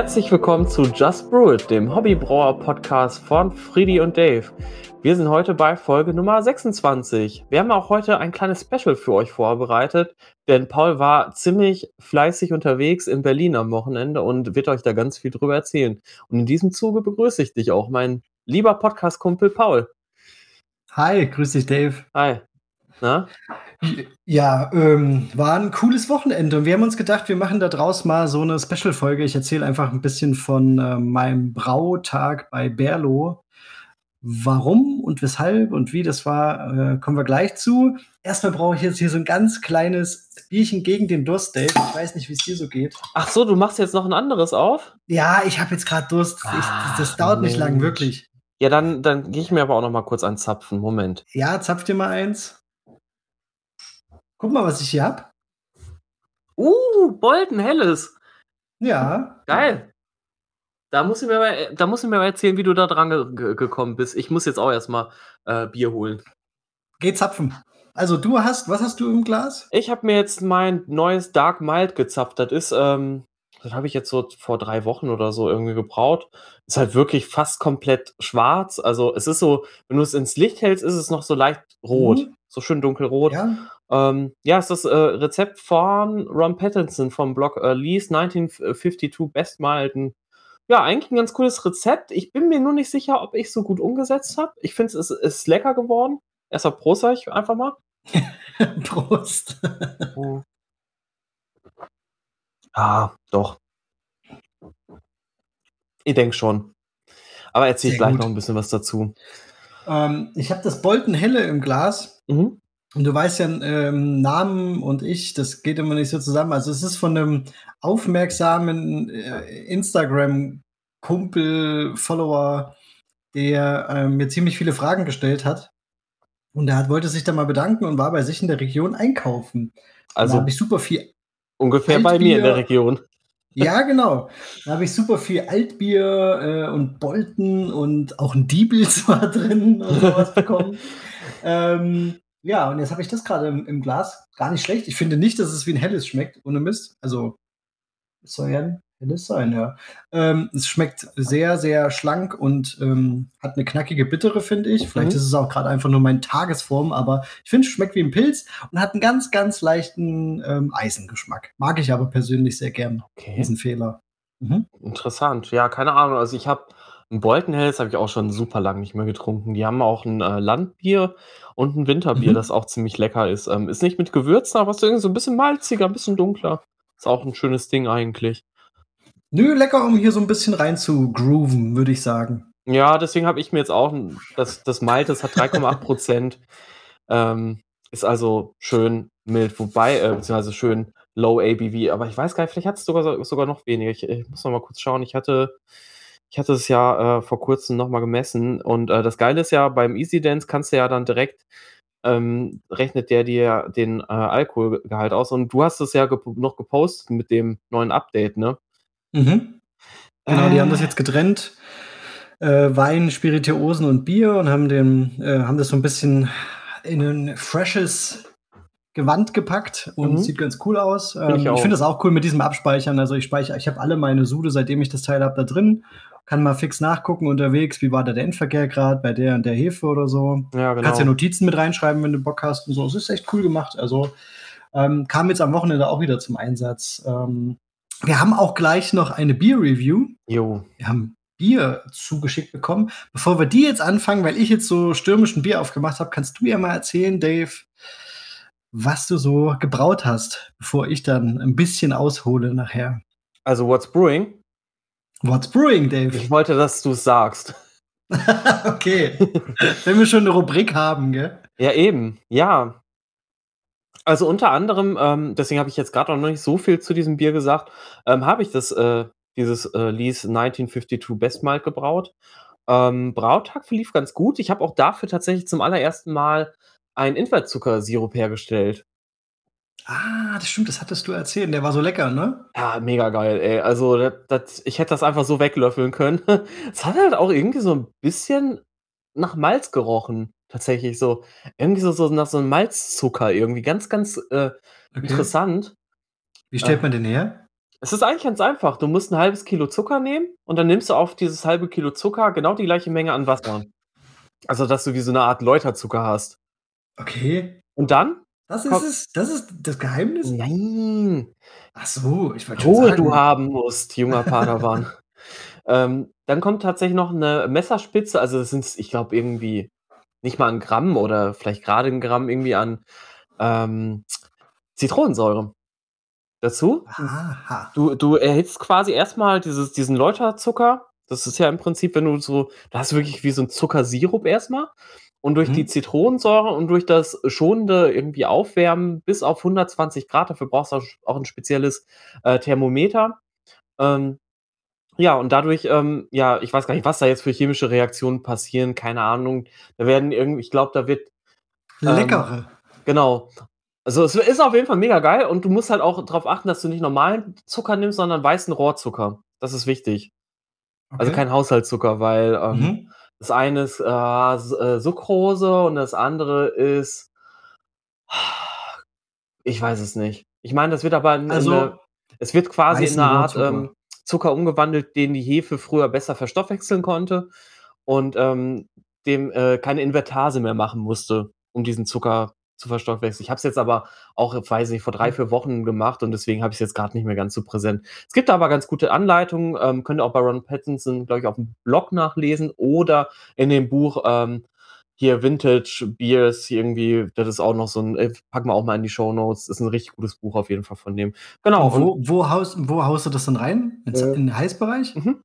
Herzlich willkommen zu Just Brew It, dem Hobbybrauer-Podcast von Friedi und Dave. Wir sind heute bei Folge Nummer 26. Wir haben auch heute ein kleines Special für euch vorbereitet, denn Paul war ziemlich fleißig unterwegs in Berlin am Wochenende und wird euch da ganz viel drüber erzählen. Und in diesem Zuge begrüße ich dich auch, mein lieber Podcast-Kumpel Paul. Hi, grüß dich, Dave. Hi. Na? Ja, ähm, war ein cooles Wochenende und wir haben uns gedacht, wir machen da draus mal so eine Special-Folge. Ich erzähle einfach ein bisschen von äh, meinem Brautag bei Berlo. Warum und weshalb und wie das war, äh, kommen wir gleich zu. Erstmal brauche ich jetzt hier so ein ganz kleines Bierchen gegen den Durst, Dave. Ich weiß nicht, wie es dir so geht. Ach so, du machst jetzt noch ein anderes auf? Ja, ich habe jetzt gerade Durst. Ich, Ach, das dauert nicht lang, Mensch. wirklich. Ja, dann, dann gehe ich mir aber auch noch mal kurz anzapfen. Moment. Ja, zapf dir mal eins. Guck mal, was ich hier hab. Uh, Bolton Helles. Ja. Geil. Da muss ich mir mal, da muss ich mir mal erzählen, wie du da dran ge ge gekommen bist. Ich muss jetzt auch erstmal äh, Bier holen. Geh zapfen. Also du hast, was hast du im Glas? Ich habe mir jetzt mein neues Dark Mild gezapft. Das ist, ähm, das habe ich jetzt so vor drei Wochen oder so irgendwie gebraut. Ist halt wirklich fast komplett schwarz. Also es ist so, wenn du es ins Licht hältst, ist es noch so leicht rot. Mhm. So schön dunkelrot. Ja. Ähm, ja, es ist das äh, Rezept von Ron Pattinson vom Blog äh, Lee's 1952 Best Malten. Ja, eigentlich ein ganz cooles Rezept. Ich bin mir nur nicht sicher, ob ich so gut umgesetzt habe. Ich finde, es ist, ist lecker geworden. Erstmal Prost, sag ich einfach mal. Prost. Ja, doch. Ich denke schon. Aber erzähl Sehr gleich gut. noch ein bisschen was dazu. ähm, ich habe das Bolton Helle im Glas. Mhm. Und du weißt ja, ähm, Namen und ich, das geht immer nicht so zusammen. Also es ist von einem aufmerksamen äh, Instagram-Kumpel, Follower, der ähm, mir ziemlich viele Fragen gestellt hat. Und er hat, wollte sich da mal bedanken und war bei sich in der Region einkaufen. Also habe ich super viel ungefähr bei mir in der Altbier- Region. Ja, genau. Da habe ich super viel Altbier äh, und Bolten und auch ein Diebels war drin und sowas bekommen. ähm, ja, und jetzt habe ich das gerade im, im Glas. Gar nicht schlecht. Ich finde nicht, dass es wie ein helles schmeckt, ohne Mist. Also, es soll ja ein helles sein, ja. Ähm, es schmeckt sehr, sehr schlank und ähm, hat eine knackige Bittere, finde ich. Vielleicht Mhm. ist es auch gerade einfach nur meine Tagesform, aber ich finde, es schmeckt wie ein Pilz und hat einen ganz, ganz leichten ähm, Eisengeschmack. Mag ich aber persönlich sehr gern Okay. diesen Fehler. Mhm. Interessant. Ja, keine Ahnung. Also ich habe ein Bolton Hells habe ich auch schon super lang nicht mehr getrunken. Die haben auch ein äh, Landbier und ein Winterbier, Mhm. das auch ziemlich lecker ist. Ähm, ist nicht mit Gewürzen, aber ist irgendwie so ein bisschen malziger, ein bisschen dunkler. Ist auch ein schönes Ding eigentlich. Nö, lecker, um hier so ein bisschen rein zu grooven, würde ich sagen. Ja, deswegen habe ich mir jetzt auch das, das Malt, das hat 3,8 Prozent. Ähm, ist also schön mild, wobei, äh, beziehungsweise schön low ABV. Aber ich weiß gar nicht, vielleicht hat es sogar, sogar noch weniger. Ich, ich muss noch mal kurz schauen. Ich hatte, ich hatte es ja äh, vor kurzem noch mal gemessen. Und äh, das Geile ist ja, beim Easy Dance kannst du ja dann direkt, ähm, rechnet der dir den äh, Alkoholgehalt aus. Und du hast es ja gep noch gepostet mit dem neuen Update, ne? Mhm. Genau, die haben das Äh. jetzt getrennt. Äh, Wein, Spirituosen und Bier und haben, den, äh, haben das so ein bisschen in ein freshes Gewand gepackt und Mhm. sieht ganz cool aus. ich Ähm, ich auch. finde das auch cool mit diesem Abspeichern. Also ich speichere, ich habe alle meine Sude, seitdem ich das Teil habe, da drin. Kann mal fix nachgucken unterwegs, wie war da der Endverkehr gerade bei der und der Hefe oder so. Ja, genau. Kannst ja Notizen mit reinschreiben, wenn du Bock hast und so. Es ist echt cool gemacht. Also ähm, kam jetzt am Wochenende auch wieder zum Einsatz. Ähm, wir haben auch gleich noch eine Bier-Review. Jo. Wir haben Bier zugeschickt bekommen. Bevor wir die jetzt anfangen, weil ich jetzt so stürmisch ein Bier aufgemacht habe, kannst du ja mal erzählen, Dave, was du so gebraut hast, bevor ich dann ein bisschen aushole nachher. Also, What's Brewing? What's brewing, Dave? Ich wollte, dass du es sagst. okay. Wenn wir schon eine Rubrik haben, gell? Ja, eben. Ja. Also unter anderem, ähm, deswegen habe ich jetzt gerade noch nicht so viel zu diesem Bier gesagt, ähm, habe ich das, äh, dieses äh, Lee's 1952 Best Malt gebraut. Ähm, Brautag verlief ganz gut. Ich habe auch dafür tatsächlich zum allerersten Mal einen Invertzuckersirup hergestellt. Ah, das stimmt, das hattest du erzählt. Der war so lecker, ne? Ja, mega geil, ey. Also, das, das, ich hätte das einfach so weglöffeln können. Es hat halt auch irgendwie so ein bisschen nach Malz gerochen. Tatsächlich so. Irgendwie so, so nach so einem Malzzucker irgendwie. Ganz, ganz äh, Okay. interessant. Wie stellt Ah. man den her? Es ist eigentlich ganz einfach. Du musst 'n halbes Kilo Zucker nehmen und dann nimmst du auf dieses halbe Kilo Zucker genau die gleiche Menge an Wasser. Also, dass du wie so 'ne Art Läuterzucker hast. Okay. Und dann Das ist es? Das ist das Geheimnis? Nein. Ach so, ich wollte schon Ruhe du haben musst, junger Padawan. Ähm, dann kommt tatsächlich noch 'ne Messerspitze, also, das sind ich glaube irgendwie nicht mal 'n Gramm oder vielleicht grade 'n Gramm irgendwie an, ähm, Zitronensäure dazu. Aha. Du du erhitzt quasi erst mal dieses diesen Läuterzucker. Das ist ja im Prinzip, wenn du so da hast du wirklich wie so 'n Zuckersirup erst mal und durch die Mhm. Zitronensäure und durch das schonende irgendwie Aufwärmen bis auf 120 C, dafür brauchst du auch sch auch 'n spezielles, äh, Thermometer. Ähm, ja, und dadurch, ähm ja, ich weiß gar nicht, was da jetzt für chemische Reaktionen passieren, keine Ahnung. Da werden irgend ich glaube, da wird, ähm Leckere. genau. Also, es ist auf jeden Fall mega geil und du musst halt auch drauf achten, dass du nicht normalen Zucker nimmst, sondern weißen Rohrzucker. Das ist wichtig. Also, Okay. kein Haushaltszucker, weil, ähm, Mhm. das eine ist, äh, äh, Sucrose und das andere ist ich weiß es nicht. Ich meine, das wird aber in in 'ne Also es wird quasi in 'ne Art, ähm, Zucker umgewandelt, den die Hefe früher besser verstoffwechseln konnte und, ähm, dem, äh, keine Invertase mehr machen musste, um diesen Zucker zu verstoffwechseln. Ich habe es jetzt aber auch, weiß nicht, vor 3, Mhm. 4 Wochen gemacht und deswegen habe ich's jetzt grad nicht mehr ganz so präsent. Es gibt aber ganz gute Anleitungen, ähm, könnt ihr auch bei Ron Pattinson, glaube ich, aufm Blog nachlesen oder in dem Buch, ähm, hier Vintage Beers irgendwie, das ist auch noch so 'n äh, packen wir auch mal in die Shownotes. Ist 'n richtig gutes Buch auf jeden Fall von dem. Genau Und wo wo haust wo haust du das dann rein? Ins Äh in den Heißbereich? Mhm.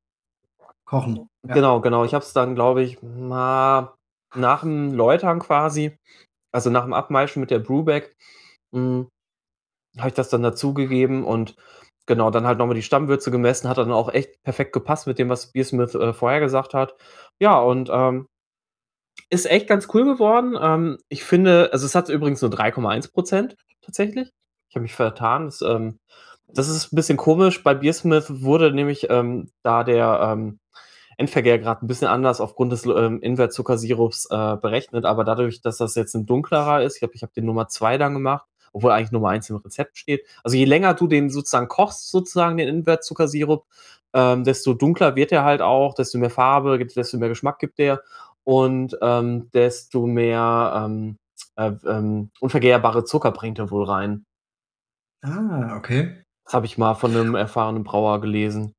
Kochen, ja. Genau, genau. Ich habe es dann, glaube ich, na nach'm Läutern quasi, also, nach'm Abmeischen mit der Brewbag, hm, habe ich das dann dazugegeben und genau, dann halt noch mal die Stammwürze gemessen, hat dann auch echt perfekt gepasst mit dem, was Beer-Smith, äh, vorher gesagt hat. Ja, und, ähm, ist echt ganz cool geworden. Ähm, ich finde also, es hat übrigens nur 3,1 % tatsächlich. Ich habe mich vertan. Das, ähm das ist 'n bisschen komisch. Bei Beer-Smith wurde nämlich, ähm, da der, ähm, Endvergärgrad 'n bisschen anders aufgrund des, ähm, Invertzuckersirups, äh, berechnet, aber dadurch, dass das jetzt 'n dunklerer ist ich glaube, ich habe den Nummer 2 dann gemacht, obwohl eigentlich Nummer 1 im Rezept steht. Also, je länger du den sozusagen kochst sozusagen, den Invertzuckersirup, ähm, desto dunkler wird er halt auch, desto mehr Farbe, desto mehr Geschmack gibt der und, ähm, desto mehr, ähm, äh, ähm, unvergärbare Zucker bringt er wohl rein. Ah, okay. Das habe ich mal von 'nem erfahrenen Brauer gelesen.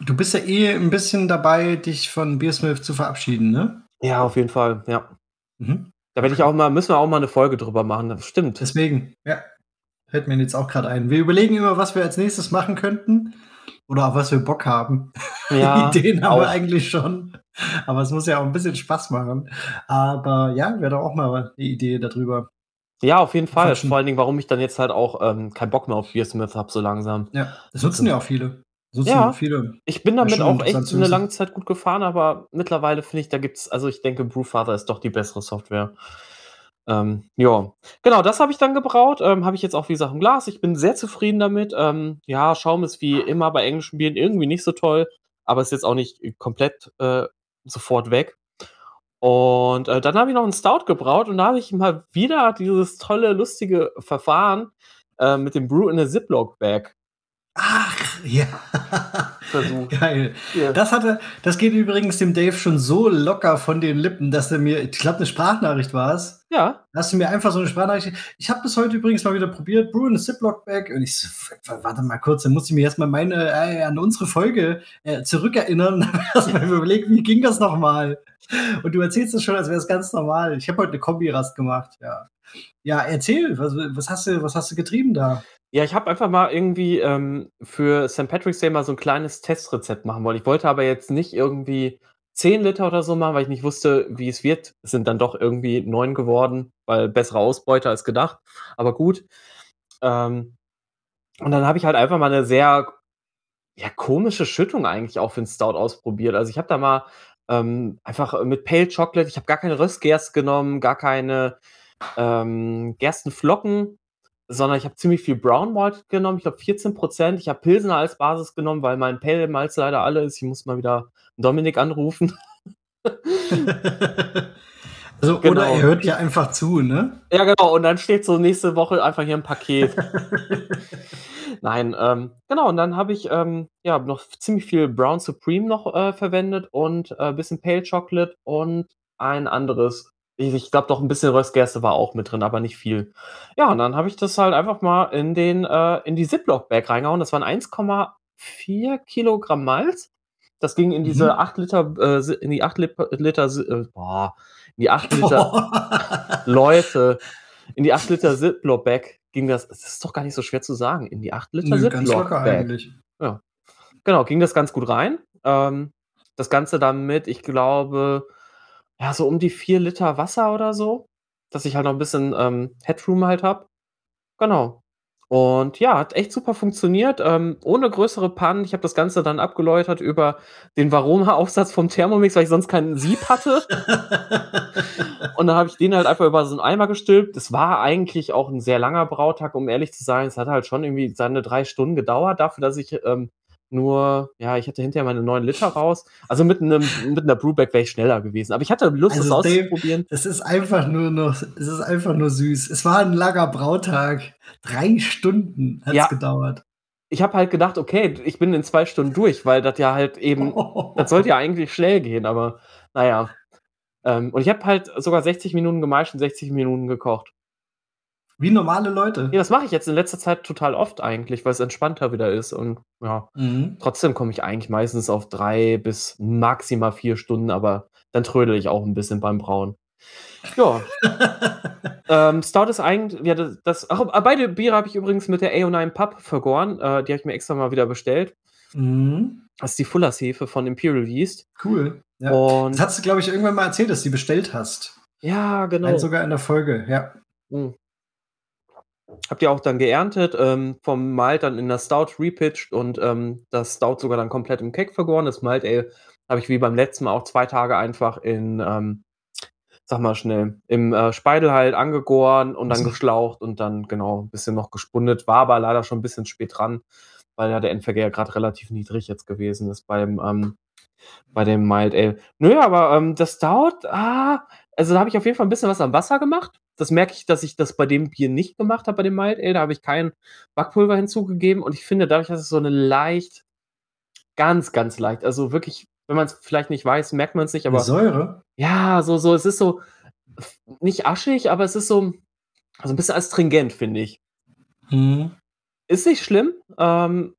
Du bist ja eh 'n bisschen dabei, dich von Beer-Smith zu verabschieden, ne? Ja, auf jeden Fall, ja. Mhm. Da werde ich auch mal müssen wir auch mal 'ne Folge drüber machen, das stimmt. Deswegen, ja. Fällt mir jetzt auch grad ein. Wir überlegen immer, was wir als Nächstes machen könnten oder auf was wir Bock haben. Ja, Ideen haben wir eigentlich schon, aber es muss ja auch 'n bisschen Spaß machen. Aber ja, wäre doch auch mal 'ne Idee, da drüber Ja, auf jeden Fall. Vor allen Dingen, warum ich dann jetzt halt auch, ähm, keinen Bock mehr auf Beer-Smith habe so langsam. Ja, das nutzen ja auch viele. Nutzen Ja, viele. ich bin damit auch echt zu 'ne lange. Zeit gut gefahren, aber mittlerweile finde ich, da gibt's also, ich denke, Brewfather ist doch die bessere Software. Ähm, ja. Genau, das habe ich dann gebraut, ähm, habe ich jetzt auch, wie gesagt, im Glas. Ich bin sehr zufrieden damit. Ähm, ja, Schaum ist wie immer bei englischen Bieren irgendwie nicht so toll, aber ist jetzt auch nicht komplett, äh, sofort weg. Und, äh, dann habe ich noch 'n Stout gebraut und da habe ich mal wieder dieses tolle, lustige Verfahren, äh, mit dem Brew in a Ziploc Bag Ach, ja. versucht. Geil. Ja. Das hatte das geht übrigens dem Dave schon so locker von den Lippen, dass er mir ich glaube, 'ne Sprachnachricht war's. Ja. Da hast du mir einfach so 'ne Sprachnachricht „Ich habe das heute übrigens mal wieder probiert, Brew in a Ziploc Bag“ und ich so: „W warte mal kurz, dann muss ich mich erst mal meine äh, an unsere Folge, äh, zurückerinnern.“ Habe erst mal überlegt: „Wie ging das noch mal?“ Und du erzählst das schon, als wäre es ganz normal. Ich habe heute 'ne Kombirast gemacht, ja. Ja, erzähl, was was hast du was hast du getrieben da? Ja, ich habe einfach mal irgendwie, ähm, für St. Patrick's Day mal so 'n kleines Testrezept machen wollen. Ich wollte aber jetzt nicht irgendwie 10 Liter oder so machen, weil ich nicht wusste, wie es wird. Es sind dann doch irgendwie 9 geworden, weil bessere Ausbeute als gedacht, aber gut. Ähm, und dann habe ich halt einfach mal 'ne sehr, ja, komische Schüttung eigentlich auch für 'n Stout ausprobiert. Also, ich habe da mal, ähm, einfach mit Pale Chocolate ich habe gar keine Röstgerste genommen, gar keine, ähm, Gerstenflocken, sondern ich habe ziemlich viel Brown Malt genommen, ich glaube 14 %. Ich habe Pilsner als Basis genommen, weil mein Pale Malz leider alle ist. Ich muss mal wieder Dominik anrufen. Also, genau. Oder er hört ja einfach zu, ne? Ja, genau. Und dann steht so nächste Woche einfach hier ein Paket. Nein, ähm, genau. Und dann habe ich ähm, ja noch ziemlich viel Brown Supreme noch äh, verwendet und ein äh, bisschen Pale Chocolate und ein anderes. Ich, ich glaube, doch ein bisschen Röstgerste war auch mit drin, aber nicht viel. Ja, und dann habe ich das halt einfach mal in den äh, in die Ziploc-Bag reingehauen. Das waren 1,4 Kilogramm Malz. Das ging in diese mhm. 8 Liter, äh, in die 8 Liter, Liter äh, boah, in die 8 Liter, Leute, in die 8 Liter Ziploc-Bag ging das, das ist doch gar nicht so schwer zu sagen, in die 8 Liter Nö, ganz locker eigentlich. Ja. Genau, ging das ganz gut rein. Ähm, das Ganze dann mit, ich glaube, ja, so um die 4 Liter Wasser oder so, dass ich halt noch ein bisschen ähm, Headroom halt habe. Genau. Und ja, hat echt super funktioniert, ähm, ohne größere Pannen. Ich habe das Ganze dann abgeläutert über den Varoma-Aufsatz vom Thermomix, weil ich sonst keinen Sieb hatte. und dann habe ich den halt einfach über so einen Eimer gestülpt. Das war eigentlich auch ein sehr langer Brautag, um ehrlich zu sein. Es hat halt schon irgendwie seine drei Stunden gedauert, dafür, dass ich ähm, nur, ja, ich hatte hinterher meine 9 Liter raus. Also mit, einem, mit einer Brewback wäre ich schneller gewesen. Aber ich hatte Lust, also das auszuprobieren. Es ist einfach nur noch, es ist einfach nur süß. Es war ein langer Brautag. Drei Stunden hat es ja. gedauert. Ich habe halt gedacht, okay, ich bin in zwei Stunden durch, weil das ja halt eben, oh. das sollte ja eigentlich schnell gehen, aber naja. Ähm, und ich habe halt sogar 60 Minuten gemeischt und 60 Minuten gekocht. Wie normale Leute. Ja, das mache ich jetzt in letzter Zeit total oft eigentlich, weil es entspannter wieder ist. Und ja, mhm. trotzdem komme ich eigentlich meistens auf drei bis maximal vier Stunden, aber dann trödel ich auch ein bisschen beim Brauen. Ja. ähm, Stout ist eigentlich, ja, das, das ach, beide Biere habe ich übrigens mit der AO9 Pub vergoren. Äh, die habe ich mir extra mal wieder bestellt. Mhm. Das ist die Fullers Hefe von Imperial Yeast. Cool. Ja. Und das hast du, glaube ich, irgendwann mal erzählt, dass du die bestellt hast. Ja, genau. Nein, sogar in der Folge, ja. Mhm. Habt ihr auch dann geerntet, ähm, vom Malt dann in der Stout repitcht und ähm, das Stout sogar dann komplett im Keck vergoren. Das Malt Ale habe ich wie beim letzten Mal auch zwei Tage einfach in, ähm, sag mal schnell, im äh, Speidel halt angegoren und dann geschlaucht und dann genau ein bisschen noch gespundet. War aber leider schon ein bisschen spät dran, weil ja der Endverkehr gerade relativ niedrig jetzt gewesen ist beim ähm, bei dem Mild Ale. Nö, aber ähm, das Stout, ah, also da habe ich auf jeden Fall ein bisschen was am Wasser gemacht. Das merke ich, dass ich das bei dem Bier nicht gemacht habe, bei dem Mild Ale. Da habe ich kein Backpulver hinzugegeben. Und ich finde, dadurch, dass es so eine leicht, ganz, ganz leicht, also wirklich, wenn man es vielleicht nicht weiß, merkt man es nicht, aber. Säure? Ja, so, so, es ist so nicht aschig, aber es ist so also ein bisschen astringent, finde ich. Mhm. Ist nicht schlimm. Ähm,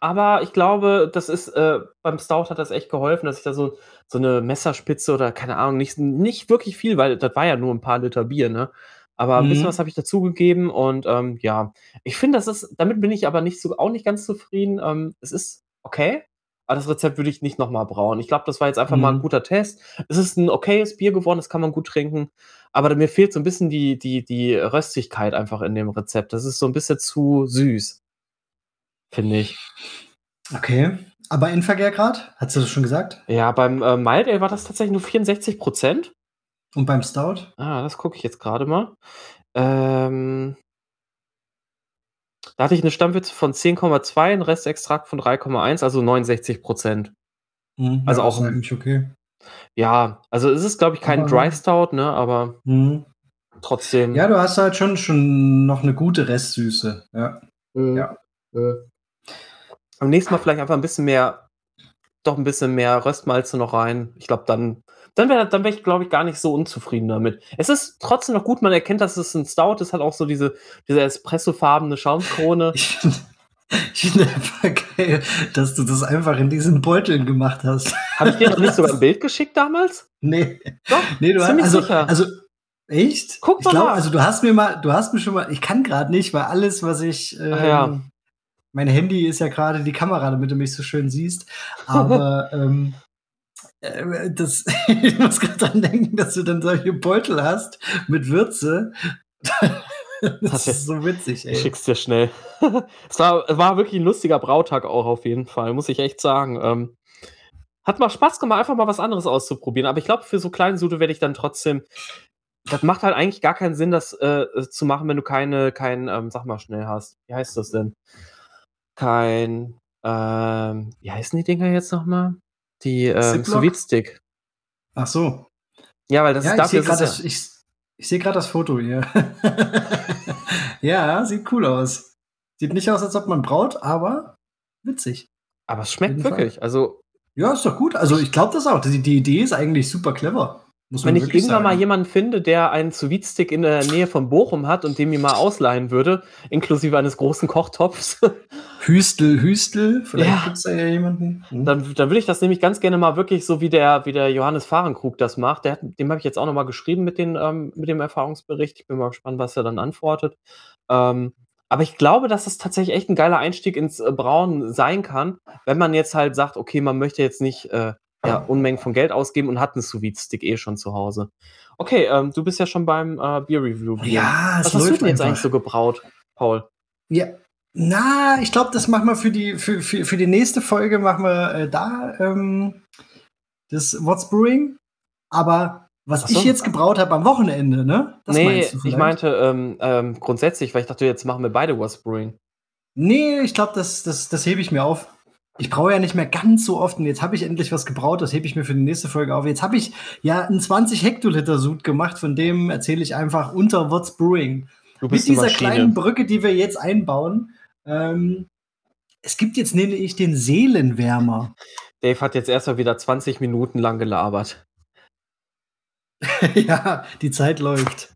aber ich glaube, das ist, äh, beim Stout hat das echt geholfen, dass ich da so, so eine Messerspitze oder keine Ahnung, nicht, nicht wirklich viel, weil das war ja nur ein paar Liter Bier, ne? Aber ein bisschen mhm. was habe ich dazugegeben und ähm, ja, ich finde, das ist, damit bin ich aber nicht so, auch nicht ganz zufrieden. Ähm, es ist okay, aber das Rezept würde ich nicht nochmal brauen. Ich glaube, das war jetzt einfach mal ein mhm. guter Test. Es ist ein okayes Bier geworden, das kann man gut trinken. Aber mir fehlt so ein bisschen die, die, die Röstigkeit einfach in dem Rezept. Das ist so ein bisschen zu süß finde ich. Okay. Aber Endverkehrgrad? Hast du das schon gesagt? Ja, beim äh, Mild Ale war das tatsächlich nur 64 Prozent. Und beim Stout? Ah, das gucke ich jetzt gerade mal. Ähm, da hatte ich eine Stammwitze von 10,2, ein Restextrakt von 3,1, also 69 Prozent. Mhm, also ja, auch eigentlich okay. Ja, also es ist, glaube ich, kein aber, Dry Stout, ne, aber mhm. trotzdem. Ja, du hast halt schon, schon noch eine gute Restsüße. Ja. Mhm. ja. Am nächsten Mal vielleicht einfach ein bisschen mehr, doch ein bisschen mehr Röstmalze noch rein. Ich glaube, dann, dann wäre dann wär ich, glaube ich, gar nicht so unzufrieden damit. Es ist trotzdem noch gut, man erkennt, dass es ein Stout ist, hat auch so diese, diese espressofarbene Schaumkrone. Ich finde einfach geil, dass du das einfach in diesen Beuteln gemacht hast. Habe ich dir noch nicht sogar ein Bild geschickt damals? Nee. Doch, nee, du hast, also, sicher. also echt? Guck mal. Ich glaube, also du hast mir mal, du hast mir schon mal, ich kann gerade nicht, weil alles, was ich ähm, ja mein Handy ist ja gerade die Kamera, damit du mich so schön siehst. Aber ähm, äh, das, ich muss gerade dran denken, dass du dann solche Beutel hast mit Würze. das ist so witzig, ey. Ich schick's dir schnell. es war, war wirklich ein lustiger Brautag auch auf jeden Fall, muss ich echt sagen. Ähm, hat mal Spaß gemacht, einfach mal was anderes auszuprobieren. Aber ich glaube, für so kleine Sude werde ich dann trotzdem. Das macht halt eigentlich gar keinen Sinn, das äh, zu machen, wenn du keine, kein, ähm, sag mal schnell hast. Wie heißt das denn? Kein, ähm, wie heißen die Dinger jetzt nochmal? Die ähm, Sous Stick. Ach so. Ja, weil das Ja, ist ich dafür sehe gerade das, ich, ich seh das Foto hier. ja, sieht cool aus. Sieht nicht aus, als ob man braut, aber witzig. Aber es schmeckt Fall. wirklich. Also, Ja, ist doch gut. Also ich glaube das auch. Die, die Idee ist eigentlich super clever. Muss wenn ich irgendwann mal sagen. jemanden finde, der einen sous stick in der Nähe von Bochum hat und dem mir mal ausleihen würde, inklusive eines großen Kochtopfs, Hüstel, Hüstel, vielleicht Ja. gibt's da ja jemanden. Hm. dann, dann will ich das nämlich ganz gerne mal wirklich so wie der, wie der Johannes Fahrenkrug das macht. Der hat, dem habe ich jetzt auch noch mal geschrieben mit, den, ähm, mit dem Erfahrungsbericht. Ich bin mal gespannt, was er dann antwortet. Ähm, aber ich glaube, dass das tatsächlich echt ein geiler Einstieg ins äh, Brauen sein kann, wenn man jetzt halt sagt, okay, man möchte jetzt nicht äh, ja, Unmengen von Geld ausgeben und hat einen sous stick eh schon zu Hause. Okay, ähm, du bist ja schon beim äh, Beer Review. ja, es Was hast du läuft denn jetzt einfach. eigentlich so gebraut, Paul? Ja. Na, ich glaube, das machen wir für die, für, für, für die nächste Folge, machen wir äh, da ähm, das What's Brewing. Aber was so. ich jetzt gebraut habe am Wochenende, ne? Das nee, meinst du ich meinte ähm, ähm, grundsätzlich, weil ich dachte, jetzt machen wir beide Was Brewing. Nee, ich glaube, das, das, das hebe ich mir auf. Ich braue ja nicht mehr ganz so oft und jetzt habe ich endlich was gebraut, das hebe ich mir für die nächste Folge auf. Jetzt habe ich ja einen 20 Hektoliter Sud gemacht, von dem erzähle ich einfach unter What's Brewing. Du Mit bist die dieser Maschine. kleinen Brücke, die wir jetzt einbauen. Ähm, es gibt jetzt nämlich den Seelenwärmer. Dave hat jetzt erstmal wieder 20 Minuten lang gelabert. ja, die Zeit läuft.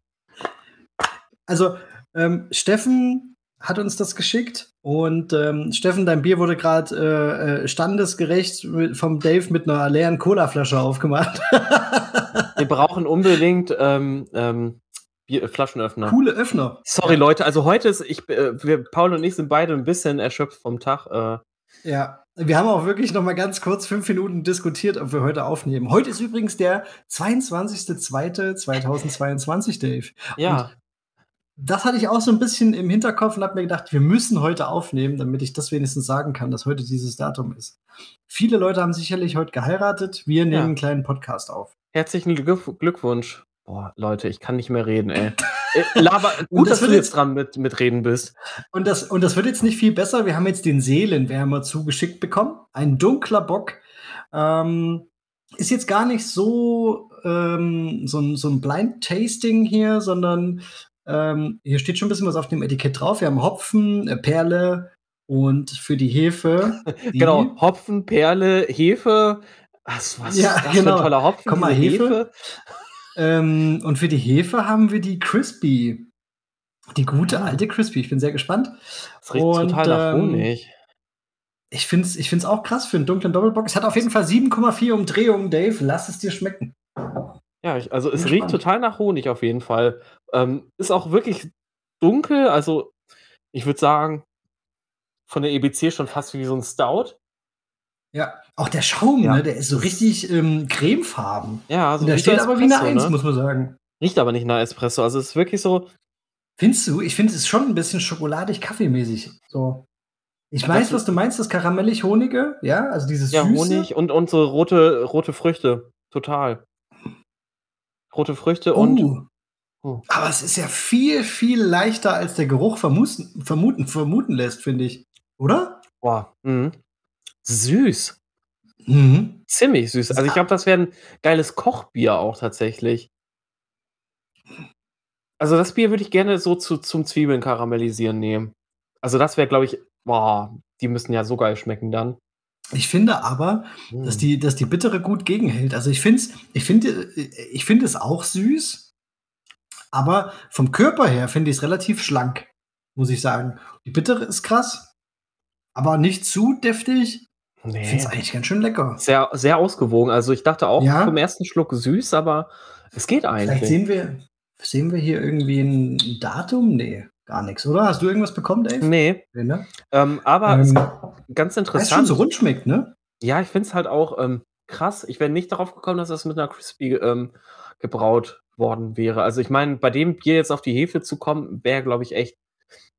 Also, ähm, Steffen hat uns das geschickt und ähm, Steffen, dein Bier wurde gerade äh, äh, standesgerecht mit, vom Dave mit einer leeren Colaflasche aufgemacht. Wir brauchen unbedingt ähm, ähm, Bier, Flaschenöffner. Coole Öffner. Sorry, Leute, also heute ist, ich, äh, wir, Paul und ich sind beide ein bisschen erschöpft vom Tag. Äh, Ja, wir haben auch wirklich noch mal ganz kurz fünf Minuten diskutiert, ob wir heute aufnehmen. Heute ist übrigens der 22.02.2022, Dave. ja, Das hatte ich auch so ein bisschen im Hinterkopf und habe mir gedacht, wir müssen heute aufnehmen, damit ich das wenigstens sagen kann, dass heute dieses Datum ist. Viele Leute haben sicherlich heute geheiratet. Wir nehmen Ja. einen kleinen Podcast auf. herzlichen Glück Glückwunsch. Boah, Leute, ich kann nicht mehr reden, ey. Äh, Laber, Und gut, das dass du wird jetzt dran mit, mit reden bist. Und das, und das wird jetzt nicht viel besser. Wir haben jetzt den Seelenwärmer zugeschickt bekommen. Ein dunkler Bock. Ähm, ist jetzt gar nicht so, ähm, so, so ein Blind-Tasting hier, sondern ähm, hier steht schon ein bisschen was auf dem Etikett drauf. Wir haben Hopfen, äh, Perle und für die Hefe. Die, Genau, Hopfen, Perle, Hefe. Was, was Ja, ist das genau. für ein toller Hopfen? Komm mal, diese Hefe. Ähm, und für die Hefe haben wir die Crispy. Die gute Ah. alte Crispy. Ich bin sehr gespannt. Das riecht Und, total nach ähm, Honig. Ich finde es ich find's auch krass für einen dunklen Doppelbock. Es hat auf jeden Fall 7,4 Umdrehungen, Dave. Lass es dir schmecken. Ja, ich, also es riecht total nach Honig auf jeden Fall. Ähm, ist auch wirklich dunkel, also ich würde sagen, von der EBC schon fast wie so ein Stout. Ja, auch der Schaum, Ja. ne, der ist so richtig ähm, cremefarben. Ja, also Und der steht so aber wie eine Eins, ne? muss man sagen. Riecht aber nicht nach Espresso. Also es ist wirklich so, Findest du? Ich finde, es ist schon ein bisschen schokoladig-kaffeemäßig. So. Ich weiß, was du meinst, das karamellig-honige, ja, also dieses ja, Süße. Honig und, und so rote, rote Früchte. Total. Rote Früchte und Oh. Aber es ist ja viel, viel leichter, als der Geruch vermuten, vermuten, vermuten lässt, finde ich. Oder? boah, mhm. süß. Mhm. Ziemlich süß. Also ich glaube, das wäre ein geiles Kochbier auch tatsächlich. Also das Bier würde ich gerne so zu, zum Zwiebeln karamellisieren nehmen. Also das wäre, glaube ich, boah, die müssen ja so geil schmecken dann. Ich finde aber, Mm. dass die, dass die bittere gut gegenhält. Also ich finde ich finde, ich finde es auch süß, aber vom Körper her finde ich es relativ schlank, muss ich sagen. Die bittere ist krass, aber nicht zu deftig. Ich finde nee. es eigentlich ganz schön lecker. Sehr, sehr ausgewogen. Also ich dachte auch Ja. vom ersten Schluck süß, aber es geht Vielleicht eigentlich. sehen wir, sehen wir hier irgendwie ein Datum? Nee, gar nichts, oder? Hast du irgendwas bekommen, Dave? Nee, Nee, ne? ähm, aber Ähm, ganz weil es schon interessant. so rund schmeckt, ne? Ja, ich finde es halt auch ähm, krass. Ich wäre nicht darauf gekommen, dass das mit einer Crispy ähm, gebraut worden wäre. Also ich meine, bei dem Bier jetzt auf die Hefe zu kommen, wäre, glaube ich, echt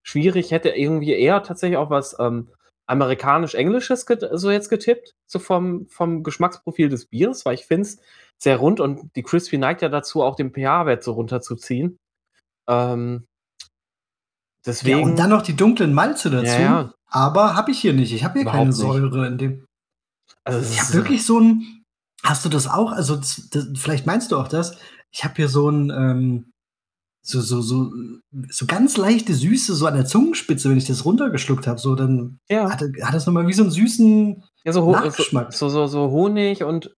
schwierig. Hätte irgendwie eher tatsächlich auch was ähm, amerikanisch-englisches so jetzt getippt, so vom, vom Geschmacksprofil des Bieres, weil ich finde es sehr rund und die Crispy neigt ja dazu, auch den pH-Wert so runterzuziehen. Ähm, Ja, deswegen. und dann noch die dunklen Malze dazu. Ja, ja. Aber habe ich hier nicht. Ich habe hier keine Überhaupt nicht. Säure in dem. also Ich habe wirklich so ein, Hast du das auch? Also, das, das, vielleicht meinst du auch das. Ich habe hier so ein, ähm, so, so, so, so ganz leichte Süße, so an der Zungenspitze, wenn ich das runtergeschluckt habe, so dann Ja. hat, hat das nochmal wie so einen süßen Ja, so, Nachgeschmack. so, so, so Honig und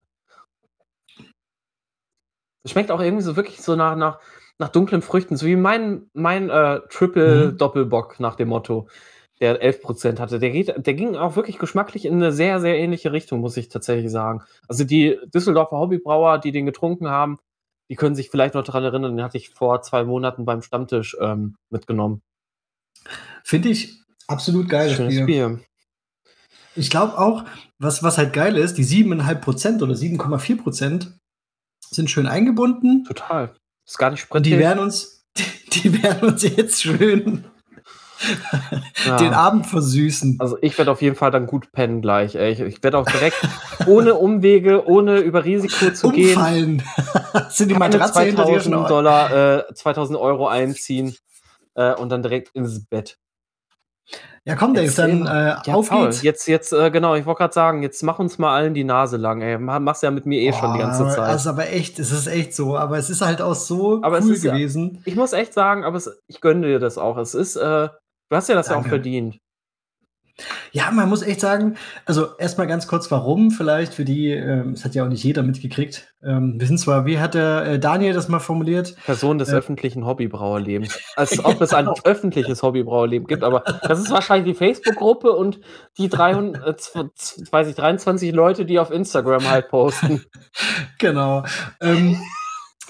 es schmeckt auch irgendwie so wirklich so nach, nach, nach dunklen Früchten, so wie mein, mein äh, Triple Mhm. Doppelbock nach dem Motto, der 11% hatte. Der, geht, der ging auch wirklich geschmacklich in eine sehr, sehr ähnliche Richtung, muss ich tatsächlich sagen. Also die Düsseldorfer Hobbybrauer, die den getrunken haben, die können sich vielleicht noch daran erinnern, den hatte ich vor zwei Monaten beim Stammtisch ähm, mitgenommen. Finde ich absolut geil. Schönes Bier. Bier. Ich glaube auch, was, was halt geil ist, die 7,5% oder 7,4% sind schön eingebunden. Total. Ist gar nicht Und die werden uns, die werden uns jetzt schön Ja. den Abend versüßen. Also ich werde auf jeden Fall dann gut pennen gleich. Ey. Ich, ich werde auch direkt ohne Umwege, ohne über Risiko zu gehen, Umfallen. sind die Matratze hinter dir 2000 schon? Dollar, äh, 2000 Euro einziehen äh, und dann direkt ins Bett. Ja, komm, Dave, dann äh, Ja, auf Paul, geht's. jetzt, jetzt, äh, genau, ich wollte gerade sagen, jetzt mach uns mal allen die Nase lang, ey. Mach- Machst ja mit mir eh schon die ganze Boah, Zeit. Das ist aber echt, es ist echt so. Aber es ist halt auch so Aber es cool ist gewesen. Ich muss echt sagen, aber es, ich gönne dir das auch. Es ist, äh, du hast ja das ja auch Danke. verdient. Ja, man muss echt sagen, also erstmal ganz kurz, warum vielleicht für die, ähm, es hat ja auch nicht jeder mitgekriegt. Ähm, wir sind zwar, wie hat der äh, Daniel das mal formuliert? Person des Äh, öffentlichen Hobbybrauerlebens. Als ob es ein öffentliches Hobbybrauerleben gibt, aber das ist wahrscheinlich die Facebook-Gruppe und die 300, äh, weiß ich, 23 Leute, die auf Instagram halt posten. Genau. Ähm,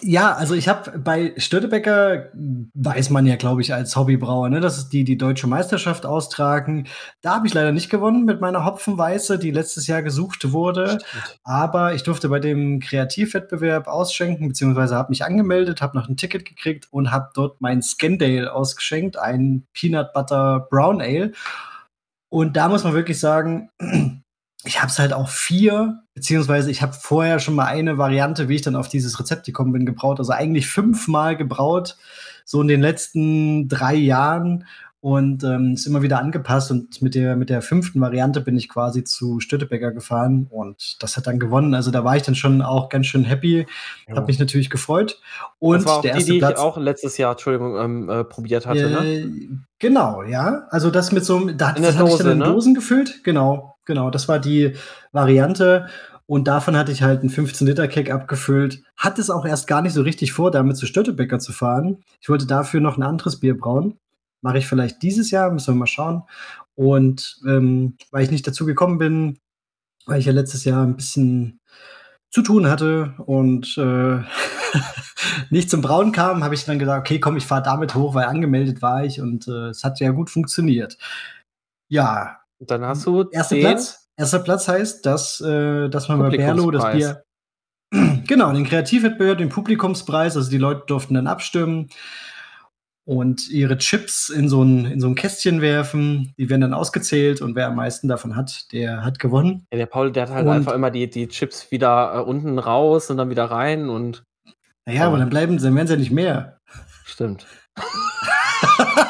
ja, also ich habe bei Stötebecker, weiß man ja, glaube ich, als Hobbybrauer, ne, dass die die deutsche Meisterschaft austragen. Da habe ich leider nicht gewonnen mit meiner Hopfenweiße, die letztes Jahr gesucht wurde. Aber ich durfte bei dem Kreativwettbewerb ausschenken, beziehungsweise habe mich angemeldet, habe noch ein Ticket gekriegt und habe dort mein Scandale ausgeschenkt, ein Peanut Butter Brown Ale. Und da muss man wirklich sagen, ich habe es halt auch vier, beziehungsweise ich habe vorher schon mal eine Variante, wie ich dann auf dieses Rezept gekommen bin, gebraut. Also eigentlich fünfmal gebraut, so in den letzten drei Jahren und ähm, ist immer wieder angepasst. Und mit der, mit der fünften Variante bin ich quasi zu Stöttebecker gefahren und das hat dann gewonnen. Also da war ich dann schon auch ganz schön happy, habe mich natürlich gefreut. Und das war auch der die, erste die Platz. ich auch letztes Jahr, Entschuldigung, ähm, äh, probiert hatte, ne? Äh, Genau, ja. Also das mit so einem, da, In das hatte ich Dose, dann in ne? Dosen gefüllt. Genau, genau. Das war die Variante. Und davon hatte ich halt einen 15-Liter-Keg abgefüllt. Hatte es auch erst gar nicht so richtig vor, damit zu Stöttebäcker zu fahren. Ich wollte dafür noch ein anderes Bier brauen. Mache ich vielleicht dieses Jahr, müssen wir mal schauen. Und ähm, weil ich nicht dazu gekommen bin, weil ich ja letztes Jahr ein bisschen zu tun hatte und äh, nicht zum Brauen kam, habe ich dann gesagt, okay, komm, ich fahre damit hoch, weil angemeldet war ich und äh, es hat ja gut funktioniert. Ja, Und dann hast du erster Platz. Erster Platz heißt, dass, äh, dass man bei Berlo das. Bier. genau, den Kreativwettbewerb, den Publikumspreis, also die Leute durften dann abstimmen und ihre Chips in so ein, in so ein Kästchen werfen. Die werden dann ausgezählt und wer am meisten davon hat, der hat gewonnen. Ja, der Paul, der hat halt Und- einfach immer die, die Chips wieder äh, unten raus und dann wieder rein und Naja, aber dann bleiben, dann werden sie ja nicht mehr. stimmt.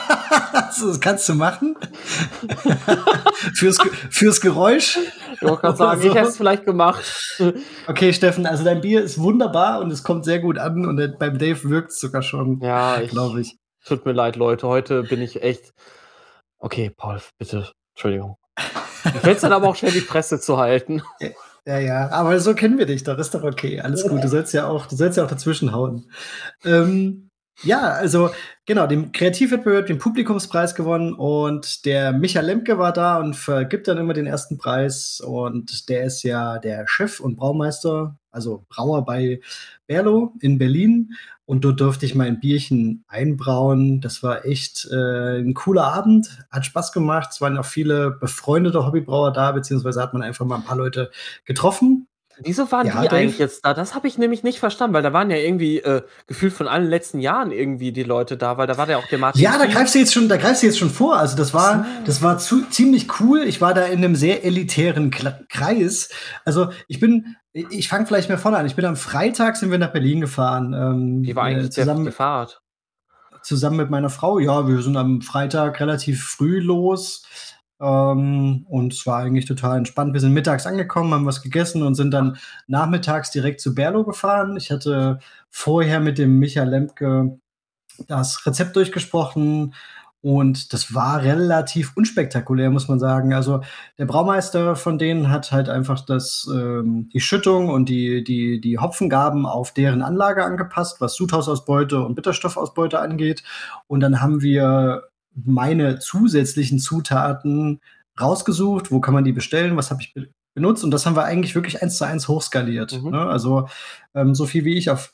so, das kannst du machen. fürs, fürs Geräusch. Ich wollte gerade sagen, So. ich hätte es vielleicht gemacht. Okay, Steffen, also dein Bier ist wunderbar und es kommt sehr gut an und beim Dave wirkt es sogar schon, Ja, ich, glaube ich. tut mir leid, Leute. Heute bin ich echt. Okay, Paul, bitte. Entschuldigung. Du fällst dann aber auch schnell die Fresse zu halten. Ja, ja, aber so kennen wir dich doch, ist doch okay. Alles gut, du sollst ja auch, du sollst ja auch dazwischen hauen. Ähm, ja, also genau, den Kreativwettbewerb, den Publikumspreis gewonnen und der Michael Lemke war da und vergibt dann immer den ersten Preis und der ist ja der Chef und Braumeister, also Brauer bei Berlo in Berlin und dort durfte ich mein Bierchen einbrauen. Das war echt äh, ein cooler Abend, hat Spaß gemacht. Es waren auch viele befreundete Hobbybrauer da, beziehungsweise hat man einfach mal ein paar Leute getroffen. Wieso waren Ja, die eigentlich jetzt da? Das habe ich nämlich nicht verstanden, weil da waren ja irgendwie äh, gefühlt von allen letzten Jahren irgendwie die Leute da, weil da war ja auch der Martin. Ja, da greifst du jetzt schon, da greifst du jetzt schon vor. Also das war, so. das war zu, ziemlich cool. Ich war da in einem sehr elitären Kla Kreis. Also ich bin, ich fange vielleicht mal vorne an. Ich bin am Freitag sind wir nach Berlin gefahren. Ähm, Wie war eigentlich äh, der, zusammen, die Fahrt? zusammen mit meiner Frau. Ja, wir sind am Freitag relativ früh los. Ähm, und es war eigentlich total entspannt. Wir sind mittags angekommen, haben was gegessen und sind dann nachmittags direkt zu Berlo gefahren. Ich hatte vorher mit dem Michael Lemke das Rezept durchgesprochen und das war relativ unspektakulär, muss man sagen. Also der Braumeister von denen hat halt einfach das, ähm, die Schüttung und die, die, die Hopfengaben auf deren Anlage angepasst, was Sudhausausbeute und Bitterstoffausbeute angeht. Und dann haben wir meine zusätzlichen Zutaten rausgesucht, wo kann man die bestellen, was habe ich benutzt und das haben wir eigentlich wirklich eins zu eins hochskaliert. Mhm. Ne? Also ähm, so viel wie ich auf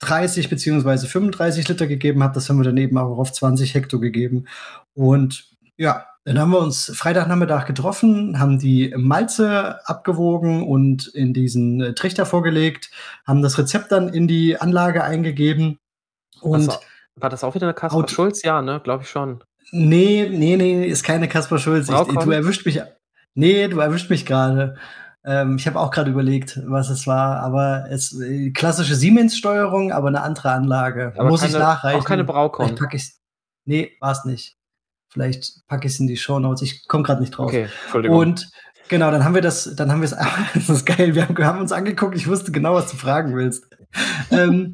30 beziehungsweise 35 Liter gegeben habe, das haben wir daneben auch auf 20 Hektar gegeben. Und ja, dann haben wir uns Freitagnachmittag getroffen, haben die Malze abgewogen und in diesen äh, Trichter vorgelegt, haben das Rezept dann in die Anlage eingegeben. Und war, war das auch wieder eine Kaspar Schulz? Ja, ne? Glaube ich schon. Nee, nee, nee, ist keine Kaspar Schulz. Ich, du erwischt mich. Nee, du erwischt mich gerade. Ähm, ich habe auch gerade überlegt, was es war, aber es äh, klassische Siemens-Steuerung, aber eine andere Anlage. Aber Muss keine, ich nachreichen. Auch keine Braukon. Pack ich's. Nee, war es nicht. Vielleicht packe ich es in die Show Notes. Ich komme gerade nicht drauf. Okay, Entschuldigung. Und genau, dann haben wir das, dann haben wir es, das ist geil, wir haben, wir haben, uns angeguckt, ich wusste genau, was du fragen willst. ähm,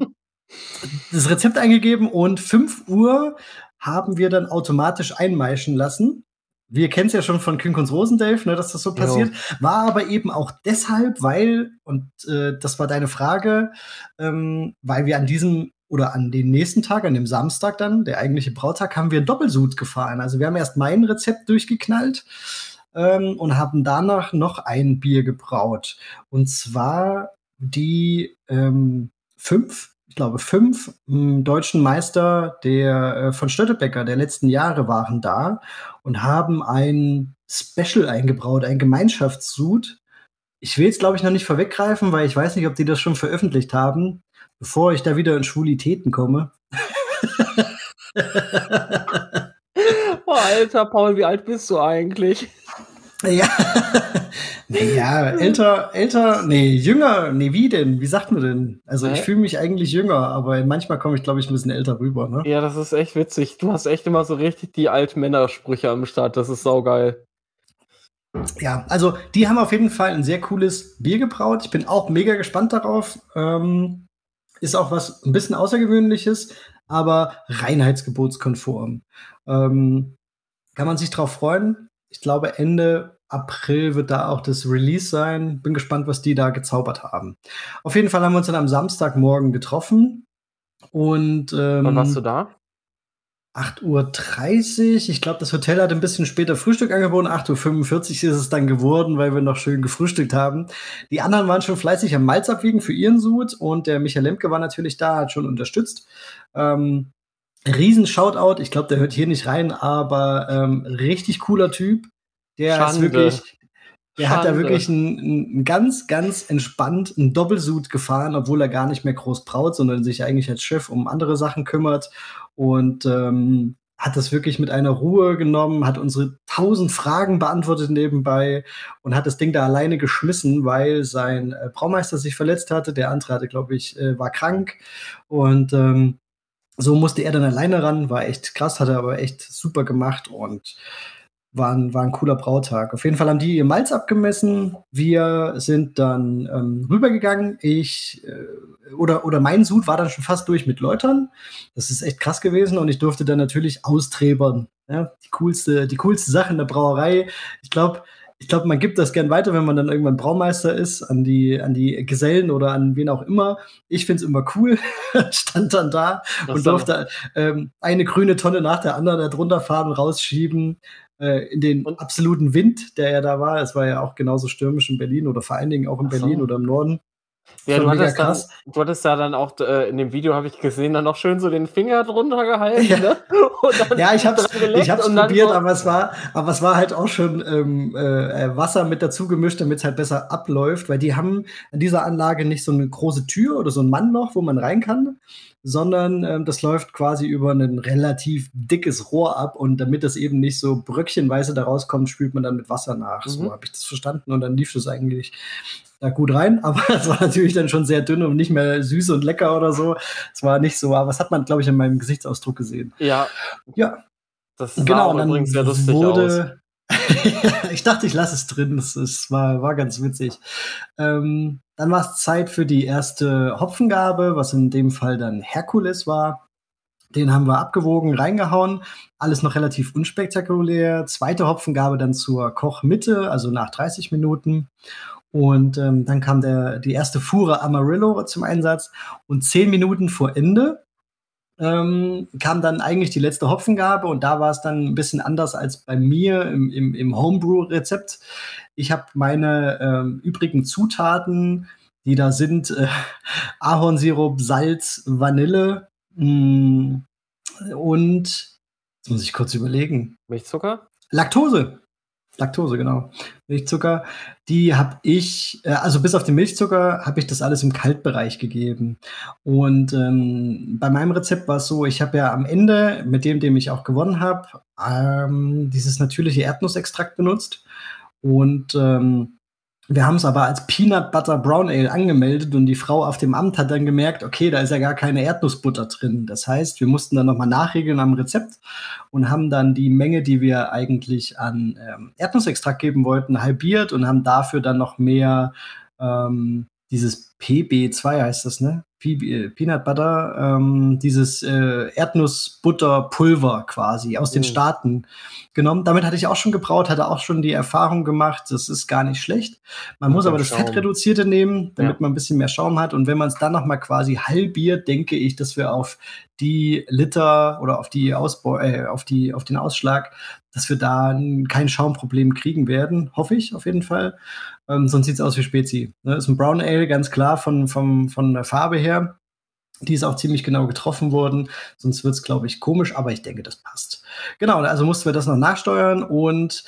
das Rezept eingegeben und 5 Uhr haben wir dann automatisch einmeischen lassen. Wir kennen es ja schon von Künkens Rosendave, ne, dass das so passiert. Jo. War aber eben auch deshalb, weil, und äh, das war deine Frage, ähm, weil wir an diesem oder an den nächsten Tag, an dem Samstag dann, der eigentliche Brautag, haben wir Doppelsud gefahren. Also wir haben erst mein Rezept durchgeknallt ähm, und haben danach noch ein Bier gebraut. Und zwar die ähm, fünf ich glaube, fünf m, deutschen Meister der, äh, von Stöttebecker der letzten Jahre waren da und haben ein Special eingebraut, ein Gemeinschaftssud. Ich will jetzt, glaube ich, noch nicht vorweggreifen, weil ich weiß nicht, ob die das schon veröffentlicht haben, bevor ich da wieder in Schwulitäten komme. oh, alter Paul, wie alt bist du eigentlich? Ja, naja, älter, älter, nee, jünger, nee, wie denn? Wie sagt man denn? Also Hä? ich fühle mich eigentlich jünger, aber manchmal komme ich, glaube ich, ein bisschen älter rüber, ne? Ja, das ist echt witzig. Du hast echt immer so richtig die Altmännersprüche am Start, das ist saugeil. Ja, also die haben auf jeden Fall ein sehr cooles Bier gebraut. Ich bin auch mega gespannt darauf. Ähm, ist auch was ein bisschen Außergewöhnliches, aber reinheitsgebotskonform. Ähm, kann man sich drauf freuen ich glaube, Ende April wird da auch das Release sein. Bin gespannt, was die da gezaubert haben. Auf jeden Fall haben wir uns dann am Samstagmorgen getroffen. Und ähm, wann warst du da? 8.30 Uhr. Ich glaube, das Hotel hat ein bisschen später Frühstück angeboten. 8.45 Uhr ist es dann geworden, weil wir noch schön gefrühstückt haben. Die anderen waren schon fleißig am Malz abwiegen für ihren Sud und der Michael Lemke war natürlich da, hat schon unterstützt. Ähm, Riesen Shoutout, ich glaube, der hört hier nicht rein, aber ähm, richtig cooler Typ. Der Schande. ist wirklich, der Schande. hat da wirklich ein, ein, ganz, ganz entspannt einen Doppelsuit gefahren, obwohl er gar nicht mehr groß braut, sondern sich eigentlich als Chef um andere Sachen kümmert und ähm, hat das wirklich mit einer Ruhe genommen, hat unsere tausend Fragen beantwortet nebenbei und hat das Ding da alleine geschmissen, weil sein äh, Braumeister sich verletzt hatte. Der andere hatte, glaube ich, äh, war krank und ähm, so musste er dann alleine ran, war echt krass, hat er aber echt super gemacht und war ein, war ein cooler Brautag. Auf jeden Fall haben die ihr Malz abgemessen. Wir sind dann ähm, rübergegangen. Ich äh, oder, oder mein Sud war dann schon fast durch mit Läutern. Das ist echt krass gewesen und ich durfte dann natürlich austrebern. Ja, die coolste, die coolste Sache in der Brauerei. Ich glaube, ich glaube, man gibt das gern weiter, wenn man dann irgendwann Braumeister ist, an die, an die Gesellen oder an wen auch immer. Ich finde es immer cool. Stand dann da das und durfte ähm, eine grüne Tonne nach der anderen da drunter fahren und rausschieben äh, in den absoluten Wind, der ja da war. Es war ja auch genauso stürmisch in Berlin oder vor allen Dingen auch in Ach Berlin so. oder im Norden. Ja, du hattest, dann, du hattest ja dann auch äh, in dem Video, habe ich gesehen, dann noch schön so den Finger drunter gehalten. Ja, ne? ja ich habe es ich hab's probiert, so aber, es war, aber es war halt auch schon ähm, äh, Wasser mit dazu gemischt, damit es halt besser abläuft, weil die haben an dieser Anlage nicht so eine große Tür oder so ein Mannloch, wo man rein kann, sondern ähm, das läuft quasi über ein relativ dickes Rohr ab und damit das eben nicht so bröckchenweise da rauskommt, spült man dann mit Wasser nach. Mhm. So habe ich das verstanden und dann lief das eigentlich da gut rein, aber es war natürlich dann schon sehr dünn und nicht mehr süß und lecker oder so. Es war nicht so, aber das hat man, glaube ich, in meinem Gesichtsausdruck gesehen. Ja. Ja. Das sah genau, dann übrigens sehr lustig wurde, ich dachte, ich lasse es drin. Es, es war, war ganz witzig. Ähm, dann war es Zeit für die erste Hopfengabe, was in dem Fall dann Herkules war. Den haben wir abgewogen, reingehauen. Alles noch relativ unspektakulär. Zweite Hopfengabe dann zur Kochmitte, also nach 30 Minuten. Und ähm, dann kam der, die erste Fuhre Amarillo zum Einsatz. Und zehn Minuten vor Ende ähm, kam dann eigentlich die letzte Hopfengabe. Und da war es dann ein bisschen anders als bei mir im, im, im Homebrew-Rezept. Ich habe meine ähm, übrigen Zutaten, die da sind, äh, Ahornsirup, Salz, Vanille, Mm, und jetzt muss ich kurz überlegen. Milchzucker? Laktose. Laktose, genau. Milchzucker. Die habe ich, äh, also bis auf den Milchzucker, habe ich das alles im Kaltbereich gegeben. Und ähm, bei meinem Rezept war es so, ich habe ja am Ende, mit dem, dem ich auch gewonnen habe, ähm, dieses natürliche Erdnussextrakt benutzt. Und ähm, wir haben es aber als Peanut Butter Brown Ale angemeldet und die Frau auf dem Amt hat dann gemerkt, okay, da ist ja gar keine Erdnussbutter drin. Das heißt, wir mussten dann nochmal nachregeln am Rezept und haben dann die Menge, die wir eigentlich an ähm, Erdnussextrakt geben wollten, halbiert und haben dafür dann noch mehr ähm, dieses PB2 heißt das, ne? Äh, Peanut Butter, ähm, dieses äh, Erdnussbutterpulver quasi aus den mhm. Staaten genommen. Damit hatte ich auch schon gebraut, hatte auch schon die Erfahrung gemacht, das ist gar nicht schlecht. Man muss aber das Schaum. Fettreduzierte nehmen, damit ja. man ein bisschen mehr Schaum hat. Und wenn man es dann noch mal quasi halbiert, denke ich, dass wir auf die Liter oder auf die Ausbau, äh, auf die auf den Ausschlag, dass wir da kein Schaumproblem kriegen werden, hoffe ich auf jeden Fall. Ähm, sonst sieht es aus wie Spezi. Ne? Ist ein Brown Ale, ganz klar von, von, von der Farbe her. Die ist auch ziemlich genau getroffen worden. Sonst wird es, glaube ich, komisch, aber ich denke, das passt. Genau, also mussten wir das noch nachsteuern und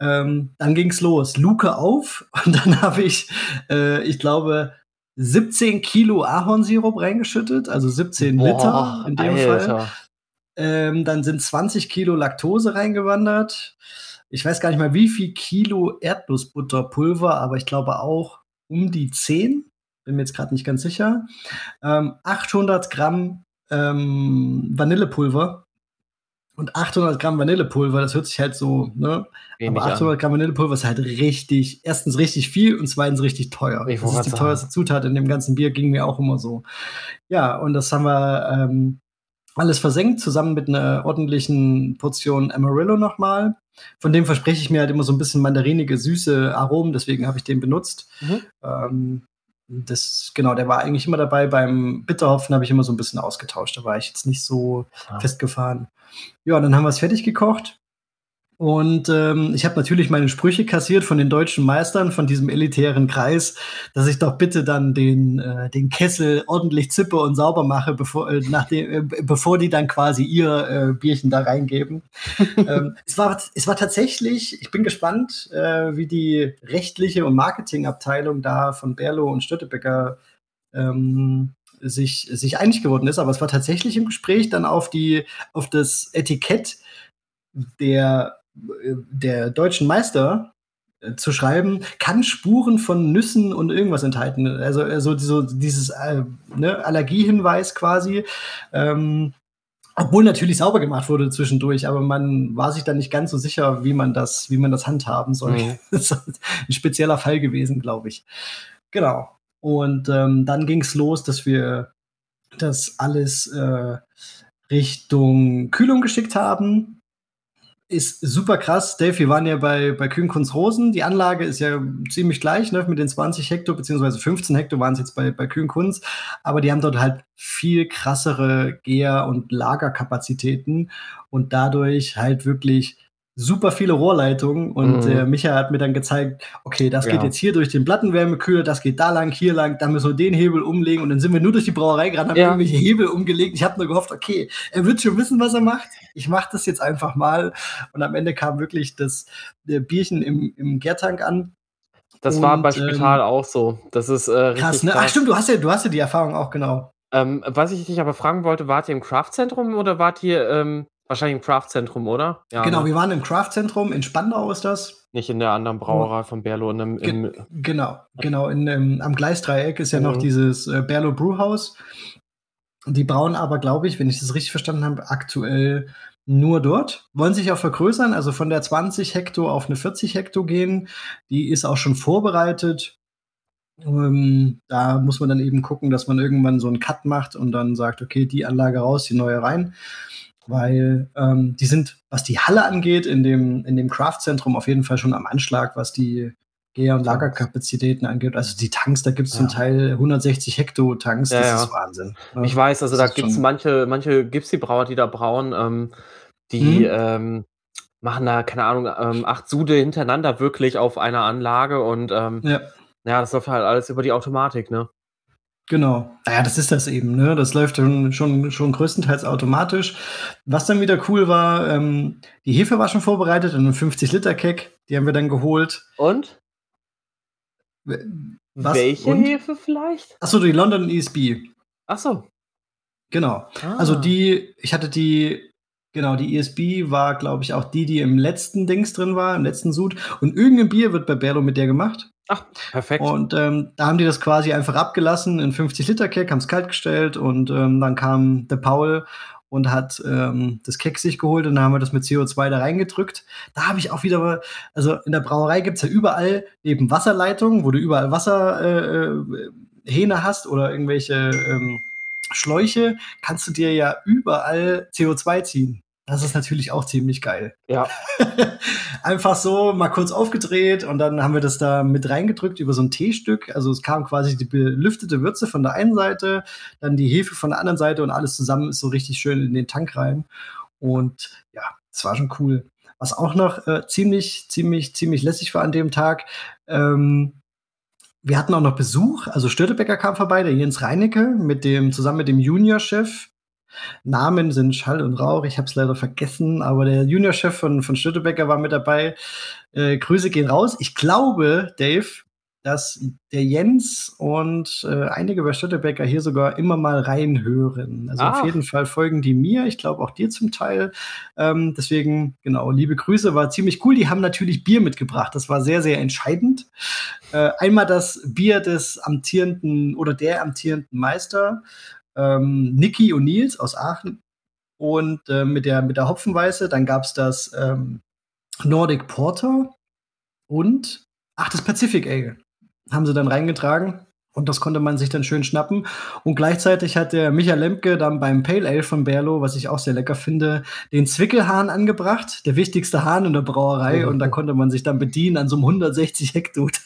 ähm, dann es los. Luke auf und dann habe ich, äh, ich glaube, 17 Kilo Ahornsirup reingeschüttet, also 17 Boah, Liter in dem Alter. Fall. Ähm, dann sind 20 Kilo Laktose reingewandert ich weiß gar nicht mal, wie viel Kilo Erdnussbutterpulver, aber ich glaube auch um die 10. Bin mir jetzt gerade nicht ganz sicher. Ähm, 800 Gramm ähm, Vanillepulver. Und 800 Gramm Vanillepulver, das hört sich halt so, ne? Wenig aber 800 an. Gramm Vanillepulver ist halt richtig, erstens richtig viel und zweitens richtig teuer. Ich das ist die sagen. teuerste Zutat in dem ganzen Bier, ging mir auch immer so. Ja, und das haben wir ähm, alles versenkt, zusammen mit einer ordentlichen Portion Amarillo nochmal. Von dem verspreche ich mir halt immer so ein bisschen mandarinige, süße Aromen, deswegen habe ich den benutzt. Mhm. Ähm, das, genau, der war eigentlich immer dabei. Beim Bitterhopfen habe ich immer so ein bisschen ausgetauscht. Da war ich jetzt nicht so ah. festgefahren. Ja, dann haben wir es fertig gekocht. Und ähm, ich habe natürlich meine Sprüche kassiert von den deutschen Meistern, von diesem elitären Kreis, dass ich doch bitte dann den, äh, den Kessel ordentlich zippe und sauber mache, bevor, äh, nachdem, äh, bevor die dann quasi ihr äh, Bierchen da reingeben. ähm, es, war, es war tatsächlich, ich bin gespannt, äh, wie die rechtliche und Marketingabteilung da von Berlo und Stöttebecker ähm, sich, sich einig geworden ist, aber es war tatsächlich im Gespräch dann auf die, auf das Etikett der der deutschen Meister äh, zu schreiben, kann Spuren von Nüssen und irgendwas enthalten. Also, also so dieses äh, ne, Allergiehinweis quasi. Ähm, obwohl natürlich sauber gemacht wurde zwischendurch, aber man war sich dann nicht ganz so sicher, wie man das, wie man das handhaben soll. Mhm. Das ist ein spezieller Fall gewesen, glaube ich. Genau. Und ähm, dann ging es los, dass wir das alles äh, Richtung Kühlung geschickt haben ist super krass. Dave, wir waren ja bei, bei Kühnkunst Rosen. Die Anlage ist ja ziemlich gleich, ne, mit den 20 Hektar, beziehungsweise 15 Hektar waren es jetzt bei, bei Kühnkunst. Aber die haben dort halt viel krassere Gär- und Lagerkapazitäten und dadurch halt wirklich super viele Rohrleitungen und mhm. äh, Micha hat mir dann gezeigt, okay, das ja. geht jetzt hier durch den Plattenwärmekühler, das geht da lang, hier lang, dann müssen wir den Hebel umlegen und dann sind wir nur durch die Brauerei gerannt, haben ja. irgendwelche Hebel umgelegt. Ich habe nur gehofft, okay, er wird schon wissen, was er macht. Ich mache das jetzt einfach mal und am Ende kam wirklich das Bierchen im, im Gärtank an. Das und, war bei Spital ähm, auch so. Das ist äh, krass, ne? Krass. Ach stimmt, du hast ja, du hast ja die Erfahrung auch genau. Ähm, was ich dich aber fragen wollte, wart ihr im Craftzentrum oder wart ihr ähm, Wahrscheinlich im Craftzentrum, oder? Ja, genau, ne? wir waren im Craftzentrum, in Spandau ist das. Nicht in der anderen Brauerei von Berlo. In einem, Ge genau, genau. In, im, am Gleisdreieck ist ja mhm. noch dieses äh, Berlo Brewhaus. Die brauen aber, glaube ich, wenn ich das richtig verstanden habe, aktuell nur dort, wollen sich auch vergrößern, also von der 20 Hektar auf eine 40 Hektar gehen. Die ist auch schon vorbereitet. Ähm, da muss man dann eben gucken, dass man irgendwann so einen Cut macht und dann sagt, okay, die Anlage raus, die neue rein. Weil ähm, die sind, was die Halle angeht, in dem, in dem Craft-Zentrum auf jeden Fall schon am Anschlag, was die Gär- und Lagerkapazitäten angeht. Also die Tanks, da gibt es ja. zum Teil 160 Hektar Tanks, das ja, ist Wahnsinn. Ne? Ich weiß, also das da gibt es manche, manche Gipsy-Brauer, die da brauen, ähm, die mhm. ähm, machen da, keine Ahnung, ähm, acht Sude hintereinander wirklich auf einer Anlage und ähm, ja. ja, das läuft halt alles über die Automatik, ne? Genau. Naja, das ist das eben, ne? Das läuft schon, schon, schon größtenteils automatisch. Was dann wieder cool war, ähm, die Hefe war schon vorbereitet in einem 50-Liter-Keck. Die haben wir dann geholt. Und? Was? Welche Und? Hefe vielleicht? Achso, die London ESB. Achso. Genau. Ah. Also die, ich hatte die, genau, die ESB war, glaube ich, auch die, die im letzten Dings drin war, im letzten Sud. Und irgendein Bier wird bei Berlo mit der gemacht. Ach, perfekt. Und ähm, da haben die das quasi einfach abgelassen in 50 Liter Keck, haben es kalt gestellt und ähm, dann kam der Paul und hat ähm, das Keck sich geholt und dann haben wir das mit CO2 da reingedrückt. Da habe ich auch wieder, also in der Brauerei gibt es ja überall eben Wasserleitungen, wo du überall Wasserhähne äh, äh hast oder irgendwelche ähm, Schläuche, kannst du dir ja überall CO2 ziehen. Das ist natürlich auch ziemlich geil. Ja. Einfach so mal kurz aufgedreht und dann haben wir das da mit reingedrückt über so ein T-Stück. Also es kam quasi die belüftete Würze von der einen Seite, dann die Hefe von der anderen Seite und alles zusammen ist so richtig schön in den Tank rein. Und ja, es war schon cool. Was auch noch äh, ziemlich, ziemlich, ziemlich lässig war an dem Tag, ähm, wir hatten auch noch Besuch, also Störtebecker kam vorbei, der Jens Reinecke, mit dem, zusammen mit dem Juniorchef Namen sind Schall und Rauch. Ich habe es leider vergessen, aber der Juniorchef von, von Stüttebecker war mit dabei. Äh, Grüße gehen raus. Ich glaube, Dave, dass der Jens und äh, einige bei Stüttebecker hier sogar immer mal reinhören. Also Ach. auf jeden Fall folgen die mir, ich glaube auch dir zum Teil. Ähm, deswegen, genau, liebe Grüße, war ziemlich cool. Die haben natürlich Bier mitgebracht. Das war sehr, sehr entscheidend. Äh, einmal das Bier des amtierenden oder der amtierenden Meister ähm, Niki und Nils aus Aachen und äh, mit, der, mit der Hopfenweiße. Dann gab es das ähm, Nordic Porter und, ach, das Pacific Ale haben sie dann reingetragen. Und das konnte man sich dann schön schnappen. Und gleichzeitig hat der Michael Lemke dann beim Pale Ale von Berlo, was ich auch sehr lecker finde, den Zwickelhahn angebracht. Der wichtigste Hahn in der Brauerei. Mhm. Und da konnte man sich dann bedienen an so einem 160 Hektar.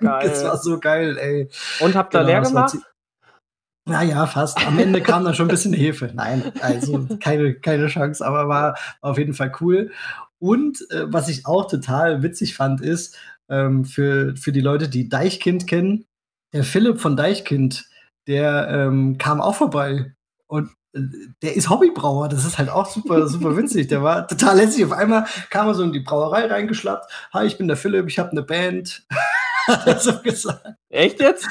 Das war so geil, ey. Und habt ihr genau, leer gemacht? Naja, fast. Am Ende kam dann schon ein bisschen Hefe. Nein, also keine, keine Chance, aber war, auf jeden Fall cool. Und äh, was ich auch total witzig fand, ist, ähm, für, für die Leute, die Deichkind kennen, der Philipp von Deichkind, der ähm, kam auch vorbei. Und äh, der ist Hobbybrauer, das ist halt auch super, super witzig. Der war total lässig. Auf einmal kam er so in die Brauerei reingeschlappt. Hi, ich bin der Philipp, ich habe eine Band. Hat er so gesagt. Echt jetzt?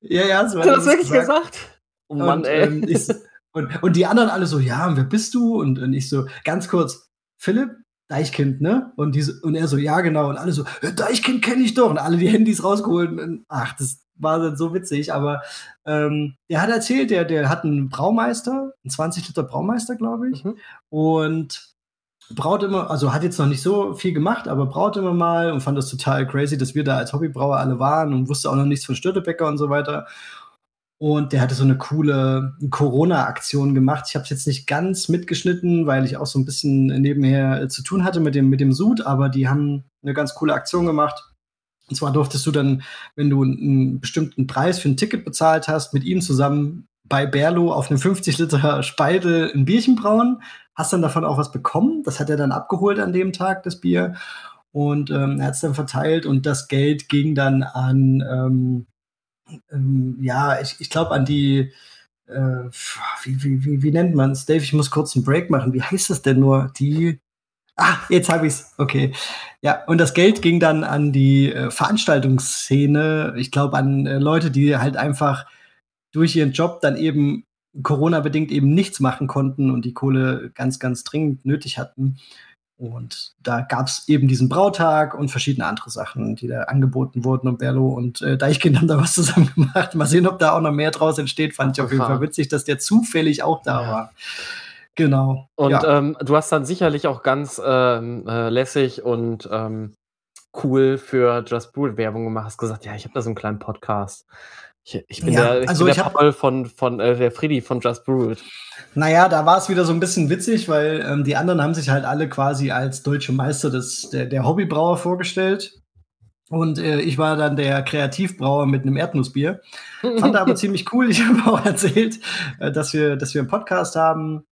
Ja, ja, so hat er das wirklich gesagt. gesagt? Oh Mann, und, ey. Ähm, ich, und, und, die anderen alle so, ja, und wer bist du? Und, und ich so, ganz kurz, Philipp, Deichkind, ne? Und, diese, und er so, ja, genau. Und alle so, Deichkind kenne ich doch. Und alle die Handys rausgeholt. Und, ach, das war dann so witzig. Aber ähm, der hat erzählt, der, der hat einen Braumeister, einen 20 Liter Braumeister, glaube ich. Mhm. Und braut immer, also hat jetzt noch nicht so viel gemacht, aber braut immer mal und fand das total crazy, dass wir da als Hobbybrauer alle waren und wusste auch noch nichts von Störtebecker und so weiter. Und der hatte so eine coole Corona-Aktion gemacht. Ich habe es jetzt nicht ganz mitgeschnitten, weil ich auch so ein bisschen nebenher äh, zu tun hatte mit dem, mit dem Sud, aber die haben eine ganz coole Aktion gemacht. Und zwar durftest du dann, wenn du einen bestimmten Preis für ein Ticket bezahlt hast, mit ihm zusammen bei Berlo auf einem 50 Liter Speidel ein Bierchen brauen. Hast dann davon auch was bekommen. Das hat er dann abgeholt an dem Tag, das Bier. Und ähm, er hat es dann verteilt und das Geld ging dann an ähm, ähm, ja, ich, ich glaube an die, äh, wie, wie, wie, wie nennt man es? Dave, ich muss kurz einen Break machen. Wie heißt das denn nur? Die, ah, jetzt habe ich es. Okay. Ja, und das Geld ging dann an die äh, Veranstaltungsszene. Ich glaube an äh, Leute, die halt einfach durch ihren Job dann eben Corona-bedingt eben nichts machen konnten und die Kohle ganz, ganz dringend nötig hatten. Und da gab es eben diesen Brautag und verschiedene andere Sachen, die da angeboten wurden. Und Berlo und äh, Deichkind haben da was zusammen gemacht. Mal sehen, ob da auch noch mehr draus entsteht. Fand ich auf jeden Fall witzig, dass der zufällig auch da ja. war. Genau. Und ja. ähm, du hast dann sicherlich auch ganz ähm, äh, lässig und ähm, cool für Just Brew Werbung gemacht. Hast gesagt, ja, ich habe da so einen kleinen Podcast. Ich, ich bin Ja, der, ich also bin ich der hab- Paul von, von äh, der Freddy von Just Brew It. Naja, da war es wieder so ein bisschen witzig, weil ähm, die anderen haben sich halt alle quasi als deutsche Meister des, der, der Hobbybrauer vorgestellt. Und äh, ich war dann der Kreativbrauer mit einem Erdnussbier. Fand er aber ziemlich cool. Ich habe auch erzählt, äh, dass, wir, dass wir einen Podcast haben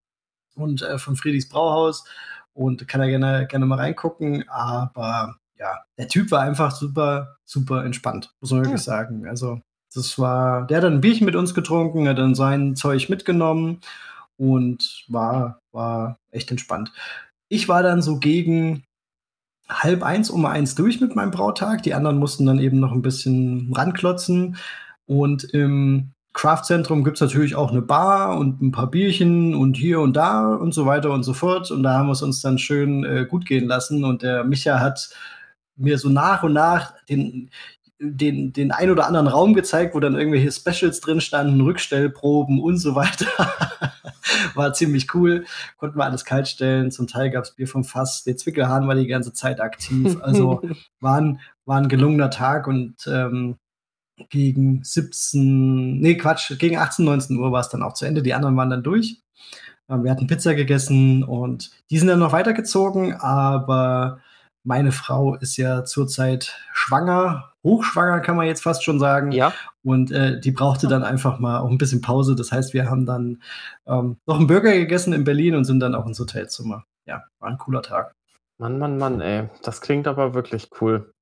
und äh, von Friedrichs Brauhaus. Und kann er gerne, gerne mal reingucken. Aber ja, der Typ war einfach super, super entspannt, muss man wirklich sagen. Also, das war, der hat dann ein Bierchen mit uns getrunken, hat dann sein Zeug mitgenommen und war, war echt entspannt. Ich war dann so gegen halb eins um eins durch mit meinem Brautag. Die anderen mussten dann eben noch ein bisschen ranklotzen. Und im Craftzentrum gibt es natürlich auch eine Bar und ein paar Bierchen und hier und da und so weiter und so fort. Und da haben wir es uns dann schön äh, gut gehen lassen. Und der Micha hat mir so nach und nach den, den, den ein oder anderen Raum gezeigt, wo dann irgendwelche Specials drin standen, Rückstellproben und so weiter. war ziemlich cool. Konnten wir alles kalt stellen. Zum Teil gab es Bier vom Fass. Der Zwickelhahn war die ganze Zeit aktiv. Also war ein, war ein gelungener Tag und ähm, gegen 17, nee, Quatsch, gegen 18, 19 Uhr war es dann auch zu Ende. Die anderen waren dann durch. Ähm, wir hatten Pizza gegessen und die sind dann noch weitergezogen, aber meine Frau ist ja zurzeit schwanger, hochschwanger kann man jetzt fast schon sagen. Ja, Und äh, die brauchte dann einfach mal auch ein bisschen Pause. Das heißt, wir haben dann ähm, noch einen Burger gegessen in Berlin und sind dann auch ins Hotelzimmer. Ja, war ein cooler Tag. Mann, Mann, Mann, ey. Das klingt aber wirklich cool.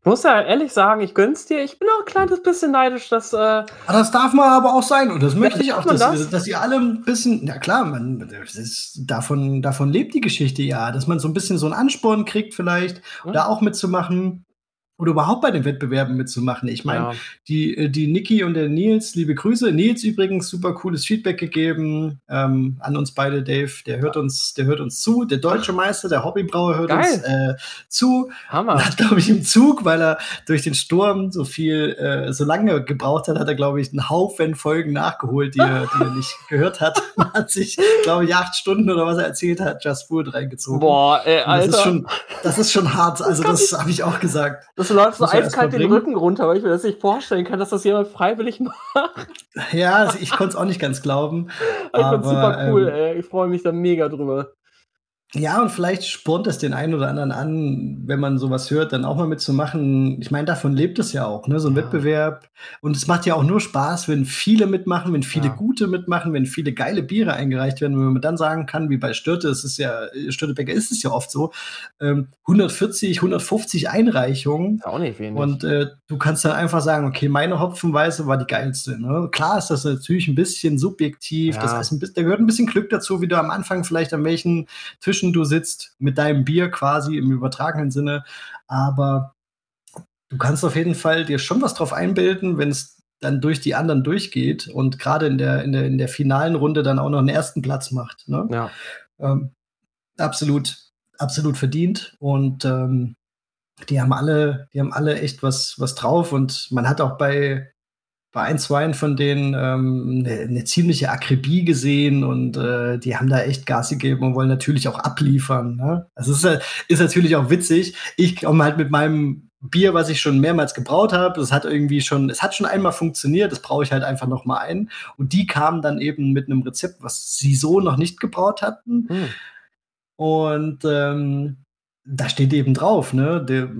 Ich muss ja ehrlich sagen, ich gönn's dir. Ich bin auch ein kleines bisschen neidisch, dass. Äh, Ah, das darf man aber auch sein und das möchte ich auch, dass, das? dass ihr alle ein bisschen, ja klar, man, ist, davon, davon lebt die Geschichte ja, dass man so ein bisschen so einen Ansporn kriegt vielleicht, Ja. da auch mitzumachen oder überhaupt bei den Wettbewerben mitzumachen. Ich meine, ja, die, äh, die Niki und der Nils, liebe Grüße. Nils übrigens super cooles Feedback gegeben ähm, an uns beide, Dave. Der hört uns, der hört uns zu. Der deutsche Meister, der Hobbybrauer hört Geil. uns äh, zu. Hammer. Hat, glaube ich, im Zug, weil er durch den Sturm so viel, äh, so lange gebraucht hat, hat er, glaube ich, einen Haufen Folgen nachgeholt, die er, die er nicht gehört hat. Man hat sich, glaube ich, acht Stunden oder was er erzählt hat, Just Food reingezogen. Boah, ey, Alter. das ist schon, das ist schon hart. Also, kann das habe ich auch gesagt. Das läuft so eiskalt den. Rücken runter, weil ich mir das nicht vorstellen kann, dass das jemand freiwillig macht. Ja, ich konnte es auch nicht ganz glauben. Ich find's Aber, super cool, ähm, ey. Ich freue mich da mega drüber. Ja, und vielleicht spornt es den einen oder anderen an, wenn man sowas hört, dann auch mal mitzumachen. Ich meine, davon lebt es ja auch, ne? So ein Ja. Wettbewerb. Und es macht ja auch nur Spaß, wenn viele mitmachen, wenn viele Ja. gute mitmachen, wenn viele geile Biere eingereicht werden, wenn man dann sagen kann, wie bei Störte, es ist ja, Störtebecker ist es ja oft so, ähm, 140, 150 Einreichungen. Ist auch nicht wenig. Und äh, du kannst dann einfach sagen, okay, meine Hopfenweise war die geilste. Ne? Klar ist das natürlich ein bisschen subjektiv, Ja. das ist ein bisschen, da gehört ein bisschen Glück dazu, wie du am Anfang vielleicht an welchen Tischen du sitzt, mit deinem Bier quasi im übertragenen Sinne. Aber du kannst auf jeden Fall dir schon was drauf einbilden, wenn es dann durch die anderen durchgeht und gerade in der, in, der, in der finalen Runde dann auch noch einen ersten Platz macht. Ne? ja. ähm, absolut, absolut verdient. Und ähm, die haben alle, die haben alle echt was, was drauf. Und man hat auch bei, bei ein, zwei von denen ähm, eine, eine ziemliche Akribie gesehen und äh, die haben da echt Gas gegeben und wollen natürlich auch abliefern. Ne? Also es ist, ja- ist natürlich auch witzig. Ich komme halt mit meinem Bier, was ich schon mehrmals gebraut habe, das hat irgendwie schon, es hat schon einmal funktioniert, das brauche ich halt einfach noch mal ein. Und die kamen dann eben mit einem Rezept, was sie so noch nicht gebraut hatten. Hm. Und ähm, da steht eben drauf, ne? Der,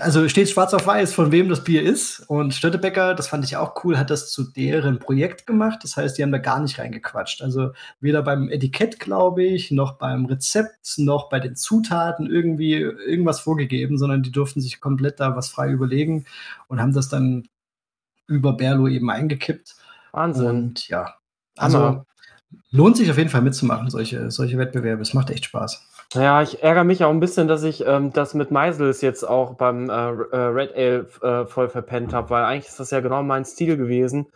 also steht schwarz auf weiß, von wem das Bier ist. Und Stöttebecker, das fand ich auch cool, hat das zu deren Projekt gemacht. Das heißt, die haben da gar nicht reingequatscht. Also weder beim Etikett, glaube ich, noch beim Rezept, noch bei den Zutaten irgendwie irgendwas vorgegeben, sondern die durften sich komplett da was frei überlegen und haben das dann über Berlo eben eingekippt. Wahnsinn. Und ja, also Hammer. lohnt sich auf jeden Fall mitzumachen, solche, solche Wettbewerbe. Es macht echt Spaß. Ja, ich ärgere mich auch ein bisschen, dass ich ähm, das mit Meisels jetzt auch beim äh, äh, Red Ale äh, voll verpennt habe, weil eigentlich ist das ja genau mein Stil gewesen.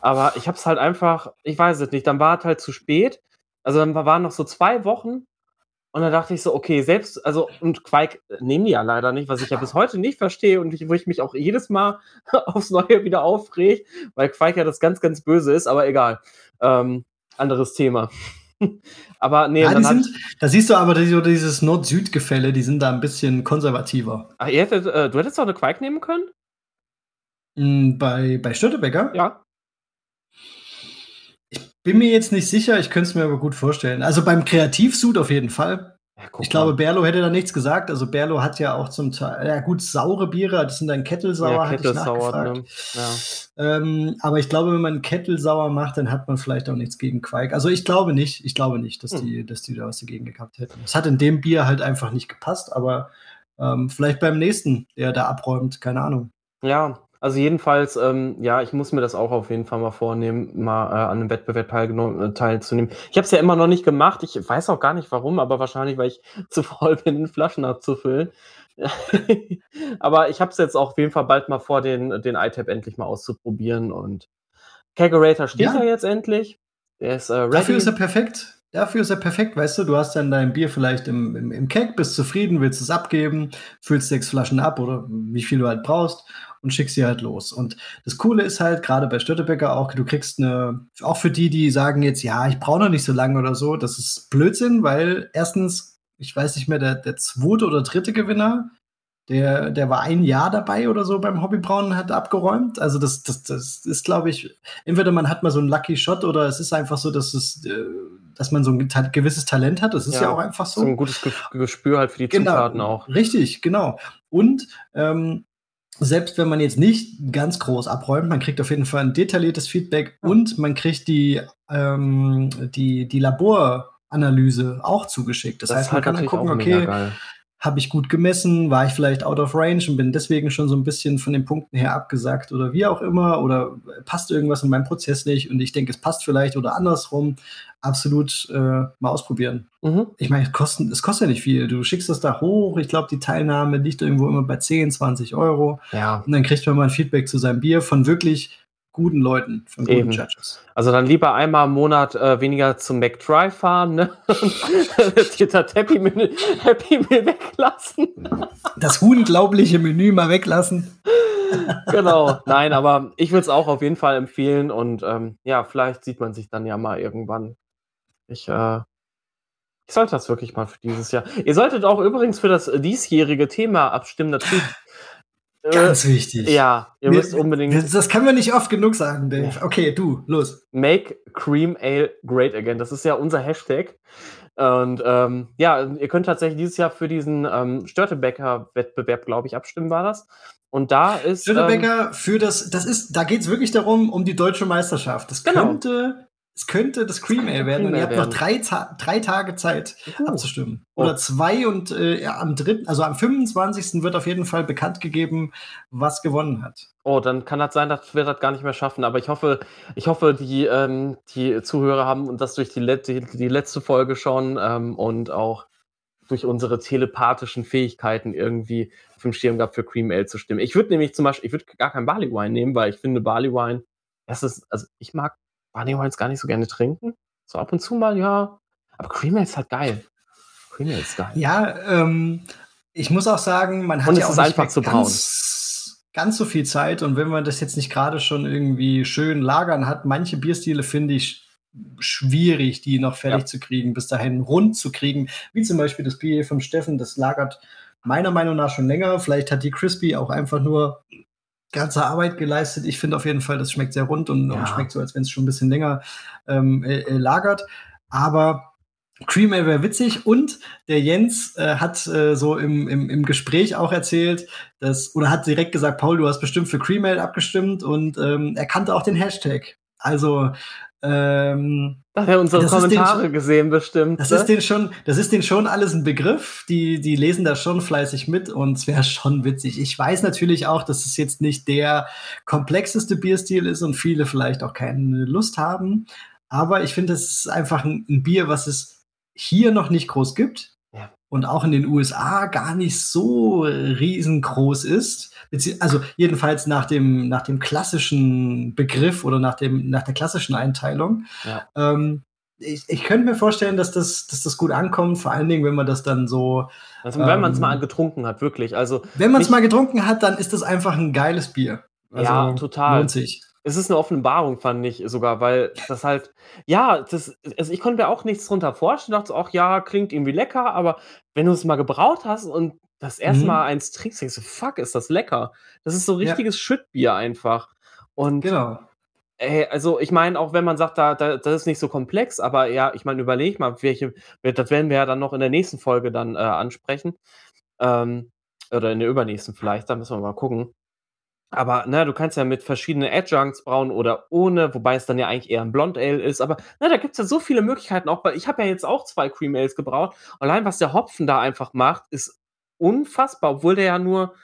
Aber ich habe es halt einfach, ich weiß es nicht, dann war es halt zu spät. Also dann waren noch so zwei Wochen und dann dachte ich so, okay, selbst, also und Quake nehmen die ja leider nicht, was ich ja bis heute nicht verstehe und ich, wo ich mich auch jedes Mal aufs Neue wieder aufreg, weil Quake ja das ganz, ganz böse ist, aber egal. Ähm, anderes Thema. aber nee, dann sind, da siehst du aber die- dieses Nord-Süd-Gefälle, die sind da ein bisschen konservativer. Ach, ihr hättet, äh, du hättest doch eine Quake nehmen können? Mm, Bei, bei Störtebecker? Ja. Ich bin mir jetzt nicht sicher, ich könnte es mir aber gut vorstellen. Also beim Kreativsud auf jeden Fall. Ja Ich glaube. Berlo hätte da nichts gesagt. Also Berlo hat ja auch zum Teil, ja gut, saure Biere, das sind dann Kettelsauer, ja, hatte ich Kettelsauer, nachgefragt. ne? Ja. Ähm, aber ich glaube, wenn man Kettelsauer macht, dann hat man vielleicht auch nichts gegen Quake. Also ich glaube nicht, ich glaube nicht, dass Hm. die, dass die da was dagegen gehabt hätten. Es hat in dem Bier halt einfach nicht gepasst, aber ähm, vielleicht beim nächsten, der da abräumt, keine Ahnung. Ja, also jedenfalls, ähm, ja, ich muss mir das auch auf jeden Fall mal vornehmen, mal äh, an einem Wettbewerb teilgenommen, äh, teilzunehmen. Ich habe es ja immer noch nicht gemacht. Ich weiß auch gar nicht warum, aber wahrscheinlich, weil ich zu faul bin, Flaschen abzufüllen. aber ich habe es jetzt auch auf jeden Fall bald mal vor, den, den iTab endlich mal auszuprobieren. Und Kegerator steht ja, Ja. jetzt endlich. Der ist äh. Dafür ist er perfekt. Dafür ist er perfekt, weißt du, du hast dann dein Bier vielleicht im, im, im Keg, bist zufrieden, willst es abgeben, füllst sechs Flaschen ab oder wie viel du halt brauchst und schickst sie halt los. Und das Coole ist halt, gerade bei Stöttebecker auch, du kriegst eine, auch für die, die sagen jetzt, ja, ich brauche noch nicht so lange oder so, das ist Blödsinn, weil erstens, ich weiß nicht mehr, der, der zweite oder dritte Gewinner, der, der war ein Jahr dabei oder so beim Hobbybrauen und hat abgeräumt. Also das, das, das ist, glaube ich, entweder man hat mal so einen Lucky Shot oder es ist einfach so, dass es, äh, dass man so ein ta gewisses Talent hat. Das ist ja, Ja, auch einfach so ein gutes Ge Gespür halt für die Genau. Zutaten auch. Richtig, genau. Und ähm, selbst wenn man jetzt nicht ganz groß abräumt, man kriegt auf jeden Fall ein detailliertes Feedback Ja. und man kriegt die, ähm, die, die Laboranalyse auch zugeschickt. Das, heißt, man kann dann gucken, okay, geil. Habe ich gut gemessen, war ich vielleicht out of range und bin deswegen schon so ein bisschen von den Punkten her abgesagt oder wie auch immer oder passt irgendwas in meinem Prozess nicht und ich denke, es passt vielleicht oder andersrum. Absolut äh, mal ausprobieren. Mhm. Ich meine, es kostet, es kostet ja nicht viel. Du schickst das da hoch. Ich glaube, die Teilnahme liegt irgendwo immer bei 10, 20 Euro. Ja, Und dann kriegt man mal ein Feedback zu seinem Bier von wirklich guten Leuten, von guten Eben. Judges. also dann lieber einmal im Monat äh, weniger zum McDrive fahren, ne? Das Happy Meal, Happy Meal weglassen. Das unglaubliche Menü mal weglassen. genau. Nein, aber ich würde es auch auf jeden Fall empfehlen und ähm, ja, vielleicht sieht man sich dann ja mal irgendwann. Ich, äh, ich sollte das wirklich mal für dieses Jahr. Ihr solltet auch übrigens für das diesjährige Thema abstimmen, natürlich. Äh, Ganz wichtig. ja, ihr Wir- müsst unbedingt Das, können wir nicht oft genug sagen, Dave. Okay, du, los. Make Cream Ale Great Again. Das ist ja unser Hashtag. Und ähm, ja, ihr könnt tatsächlich dieses Jahr für diesen ähm, Störtebecker-Wettbewerb, glaube ich, abstimmen, war das. Und da ist. Ähm, Schönebecker für das, das ist, da geht es wirklich darum, um die deutsche Meisterschaft. Das Genau. könnte, es könnte das Cream Ale werden und ihr habt noch drei, Ta drei Tage Zeit uh, abzustimmen. Oh. Oder zwei und äh, ja, am dritten, also am 25. wird auf jeden Fall bekannt gegeben, was gewonnen hat. oh, dann kann das sein, dass wir das gar nicht mehr schaffen. Aber ich hoffe, ich hoffe, die, ähm, die Zuhörer haben das durch die, let die, die letzte Folge schon ähm, und auch durch unsere telepathischen Fähigkeiten irgendwie auf dem Schirm gehabt, für Cream Ale zu stimmen. Ich würde nämlich zum Beispiel, ich würde gar kein Barley Wine nehmen, weil ich finde Barley Wine, das ist, also ich mag Barley Wines gar nicht so gerne trinken. So ab und zu mal, ja. Aber Cream Ale ist halt geil. Cream Ale ist geil. Ja, ähm, ich muss auch sagen, man hat Und ja auch nicht ganz, ganz so viel Zeit. Und wenn man das jetzt nicht gerade schon irgendwie schön lagern hat, manche Bierstile finde ich schwierig, die noch fertig Ja. zu kriegen, bis dahin rund zu kriegen. Wie zum Beispiel das Bier vom Steffen, das lagert meiner Meinung nach schon länger. Vielleicht hat die Crispy auch einfach nur ganze Arbeit geleistet. Ich finde auf jeden Fall, das schmeckt sehr rund und, Ja. und schmeckt so, als wenn es schon ein bisschen länger ähm, äh, äh, lagert. Aber Cream Ale wäre witzig und der Jens äh, hat äh, so im, im, im Gespräch auch erzählt, dass, oder hat direkt gesagt, Paul, du hast bestimmt für Cream Ale abgestimmt und ähm, er kannte auch den Hashtag. Also ähm, Da hat er unsere Das ist den Kommentare schon- gesehen, bestimmt. das ne? ist denen schon, das ist denen schon alles ein Begriff. Die, die lesen da schon fleißig mit und es wäre schon witzig. Ich weiß natürlich auch, dass es jetzt nicht der komplexeste Bierstil ist und viele vielleicht auch keine Lust haben. Aber ich finde, es ist einfach ein, ein Bier, was es hier noch nicht groß gibt. Und auch in den USA gar nicht so riesengroß ist. Also jedenfalls nach dem, nach dem klassischen Begriff oder nach, dem, nach der klassischen Einteilung. Ja. Ähm, ich, ich könnte mir vorstellen, dass das, dass das gut ankommt, vor allen Dingen, wenn man das dann so, Also, wenn man es ähm, mal getrunken hat, wirklich. Also, wenn man es mal getrunken hat, dann ist das einfach ein geiles Bier. Also, ja, total. Lohnt sich. Es ist eine Offenbarung, fand ich sogar, weil das halt, ja, das, also ich konnte mir auch nichts drunter vorstellen. Dachte auch, ja, klingt irgendwie lecker, aber wenn du es mal gebraut hast und das erste Mhm. Mal eins trinkst, denkst du, fuck, ist das lecker. Das ist so Ja. richtiges Schüttbier einfach. Und Genau. ey, also ich meine, auch wenn man sagt, da, da, das ist nicht so komplex, aber ja, ich meine, überleg mal, welche, das werden wir ja dann noch in der nächsten Folge dann äh, ansprechen. Ähm, oder in der übernächsten vielleicht, da müssen wir mal gucken. Aber ne, du kannst ja mit verschiedenen Adjuncts brauen oder ohne, wobei es dann ja eigentlich eher ein Blond Ale ist. Aber ne, da gibt es ja so viele Möglichkeiten auch. Weil ich habe ja jetzt auch zwei Cream Ales gebraut. Allein was der Hopfen da einfach macht, ist unfassbar, obwohl der ja nur,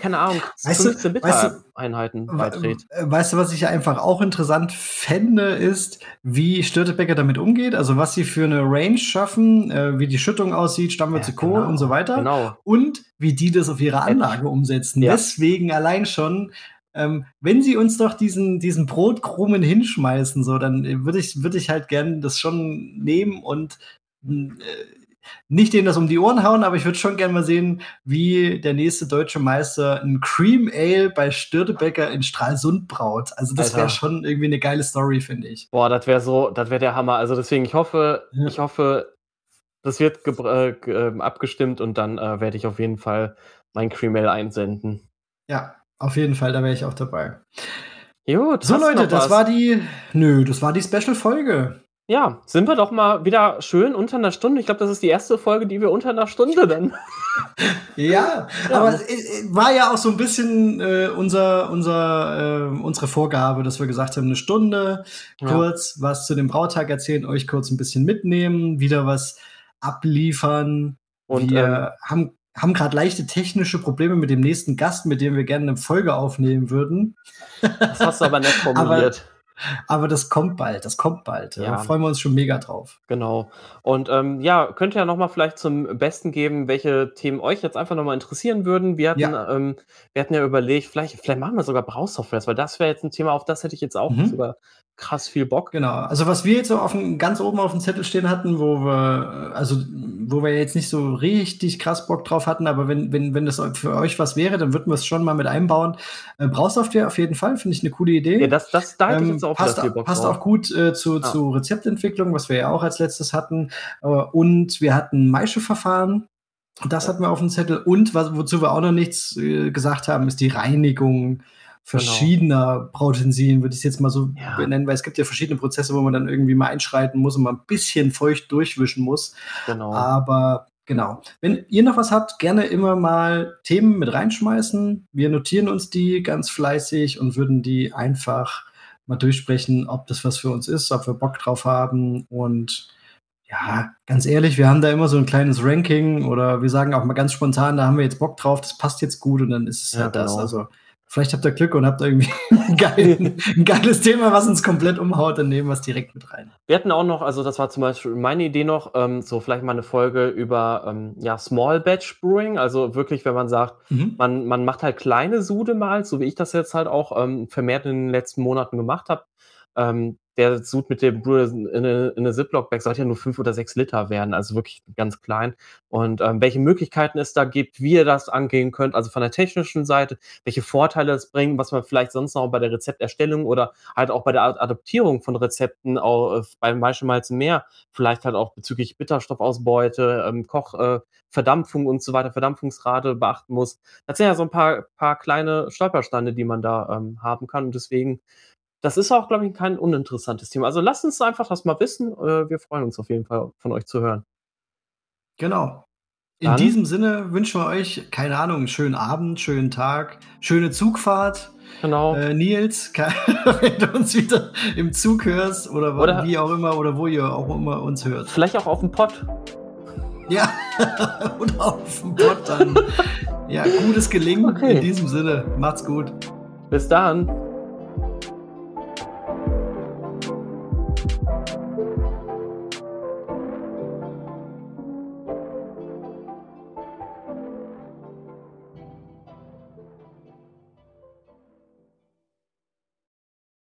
keine Ahnung, Weißt du- 15 weißt du- Bit-Einheiten We- beiträgt. äh, Weißt du, was ich einfach auch interessant fände, ist, wie Störtebecker damit umgeht, also was sie für eine Range schaffen, äh, wie die Schüttung aussieht, Stammwürze Ja, Co. genau, und so weiter. Genau. Und wie die das auf ihre Anlage umsetzen. Ja. Deswegen allein schon, ähm, wenn sie uns doch diesen, diesen Brotkrumen hinschmeißen, so, dann äh, würde ich, würde ich halt gern das schon nehmen und äh, nicht denen das um die Ohren hauen, aber ich würde schon gerne mal sehen, wie der nächste deutsche Meister ein Cream Ale bei Störtebecker in Stralsund braut. Also das wäre schon irgendwie eine geile Story, finde ich. Boah, das wäre so, das wäre der Hammer. Also deswegen, ich hoffe, Ja. ich hoffe, das wird äh, ähm, abgestimmt und dann äh, werde ich auf jeden Fall mein Cream Ale einsenden. Ja, auf jeden Fall, da wäre ich auch dabei. Gut, So Leute, das war die, nö, das war die Special-Folge. Ja, sind wir doch mal wieder schön unter einer Stunde. Ich glaube, das ist die erste Folge, die wir unter einer Stunde dann. Ja, Ja. aber es war ja auch so ein bisschen äh, unser, unser, äh, unsere Vorgabe, dass wir gesagt haben, eine Stunde Ja. kurz was zu dem Brautag erzählen, euch kurz ein bisschen mitnehmen, wieder was abliefern. Und ähm, wir haben, haben gerade leichte technische Probleme mit dem nächsten Gast, mit dem wir gerne eine Folge aufnehmen würden. das hast du aber nett formuliert. Aber das kommt bald, das kommt bald. Da Ja. freuen wir uns schon mega drauf. Genau. Und ähm, ja, könnt ihr ja nochmal vielleicht zum Besten geben, welche Themen euch jetzt einfach nochmal interessieren würden. Wir hatten, Ja. ähm, wir hatten ja überlegt, vielleicht, vielleicht machen wir sogar Brausoftwares, weil das wäre jetzt ein Thema, auf das hätte ich jetzt auch Mhm. sogar krass viel Bock. Genau. Also was wir jetzt so auf dem, ganz oben auf dem Zettel stehen hatten, wo wir, also wo wir jetzt nicht so richtig krass Bock drauf hatten, aber wenn, wenn, wenn das für euch was wäre, dann würden wir es schon mal mit einbauen. Äh, Brausoftware auf jeden Fall, finde ich eine coole Idee. Ja, das, das, da hätte ich Ähm, jetzt auch passt Bock passt drauf. auch gut äh, zu, Ja. zu Rezeptentwicklung, was wir ja auch als letztes hatten. Äh, und wir hatten Maische-Verfahren. Das hatten wir auf dem Zettel. Und was, wozu wir auch noch nichts äh, gesagt haben, ist die Reinigung verschiedener Brautensilien, würde ich es jetzt mal so Genau. Ja. benennen, weil es gibt ja verschiedene Prozesse, wo man dann irgendwie mal einschreiten muss und mal ein bisschen feucht durchwischen muss. Genau. Aber genau. Wenn ihr noch was habt, gerne immer mal Themen mit reinschmeißen. Wir notieren uns die ganz fleißig und würden die einfach mal durchsprechen, ob das was für uns ist, ob wir Bock drauf haben. Und ja, ganz ehrlich, wir haben da immer so ein kleines Ranking oder wir sagen auch mal ganz spontan, da haben wir jetzt Bock drauf, das passt jetzt gut und dann ist es Ja, halt das. genau. Also vielleicht habt ihr Glück und habt irgendwie ein, geilen, ein geiles Thema, was uns komplett umhaut, dann nehmen wir es direkt mit rein. Wir hatten auch noch, also das war zum Beispiel meine Idee noch, ähm, so vielleicht mal eine Folge über ähm, ja, Small Batch Brewing, also wirklich, wenn man sagt, Mhm. man, man macht halt kleine Sude mal, so wie ich das jetzt halt auch ähm, vermehrt in den letzten Monaten gemacht habe. Ähm, der Sud mit dem Brewer in eine, in eine Ziploc-Bag sollte ja nur fünf oder sechs Liter werden, also wirklich ganz klein. Und ähm, welche Möglichkeiten es da gibt, wie ihr das angehen könnt, also von der technischen Seite, welche Vorteile es bringt, was man vielleicht sonst noch bei der Rezepterstellung oder halt auch bei der Ad- Adaptierung von Rezepten auch äh, beim Beispielmalzen mehr, vielleicht halt auch bezüglich Bitterstoffausbeute, ähm, Koch, äh, und so weiter, Verdampfungsrate beachten muss. Das sind ja so ein paar, paar kleine Stolpersteine, die man da ähm, haben kann. Und deswegen, das ist auch, glaube ich, kein uninteressantes Thema. Also lasst uns einfach das mal wissen. Äh, wir freuen uns auf jeden Fall, von euch zu hören. Genau. In Dann- diesem Sinne wünschen wir euch, keine Ahnung, einen schönen Abend, schönen Tag, schöne Zugfahrt. Genau. Äh, Nils, wenn du uns wieder im Zug hörst oder, Oder- wie auch immer oder wo ihr auch immer uns hört. Vielleicht auch auf dem Pott. Ja, und auf dem Pott dann. Ja, gutes Gelingen. Okay. In diesem Sinne, macht's gut. Bis dann.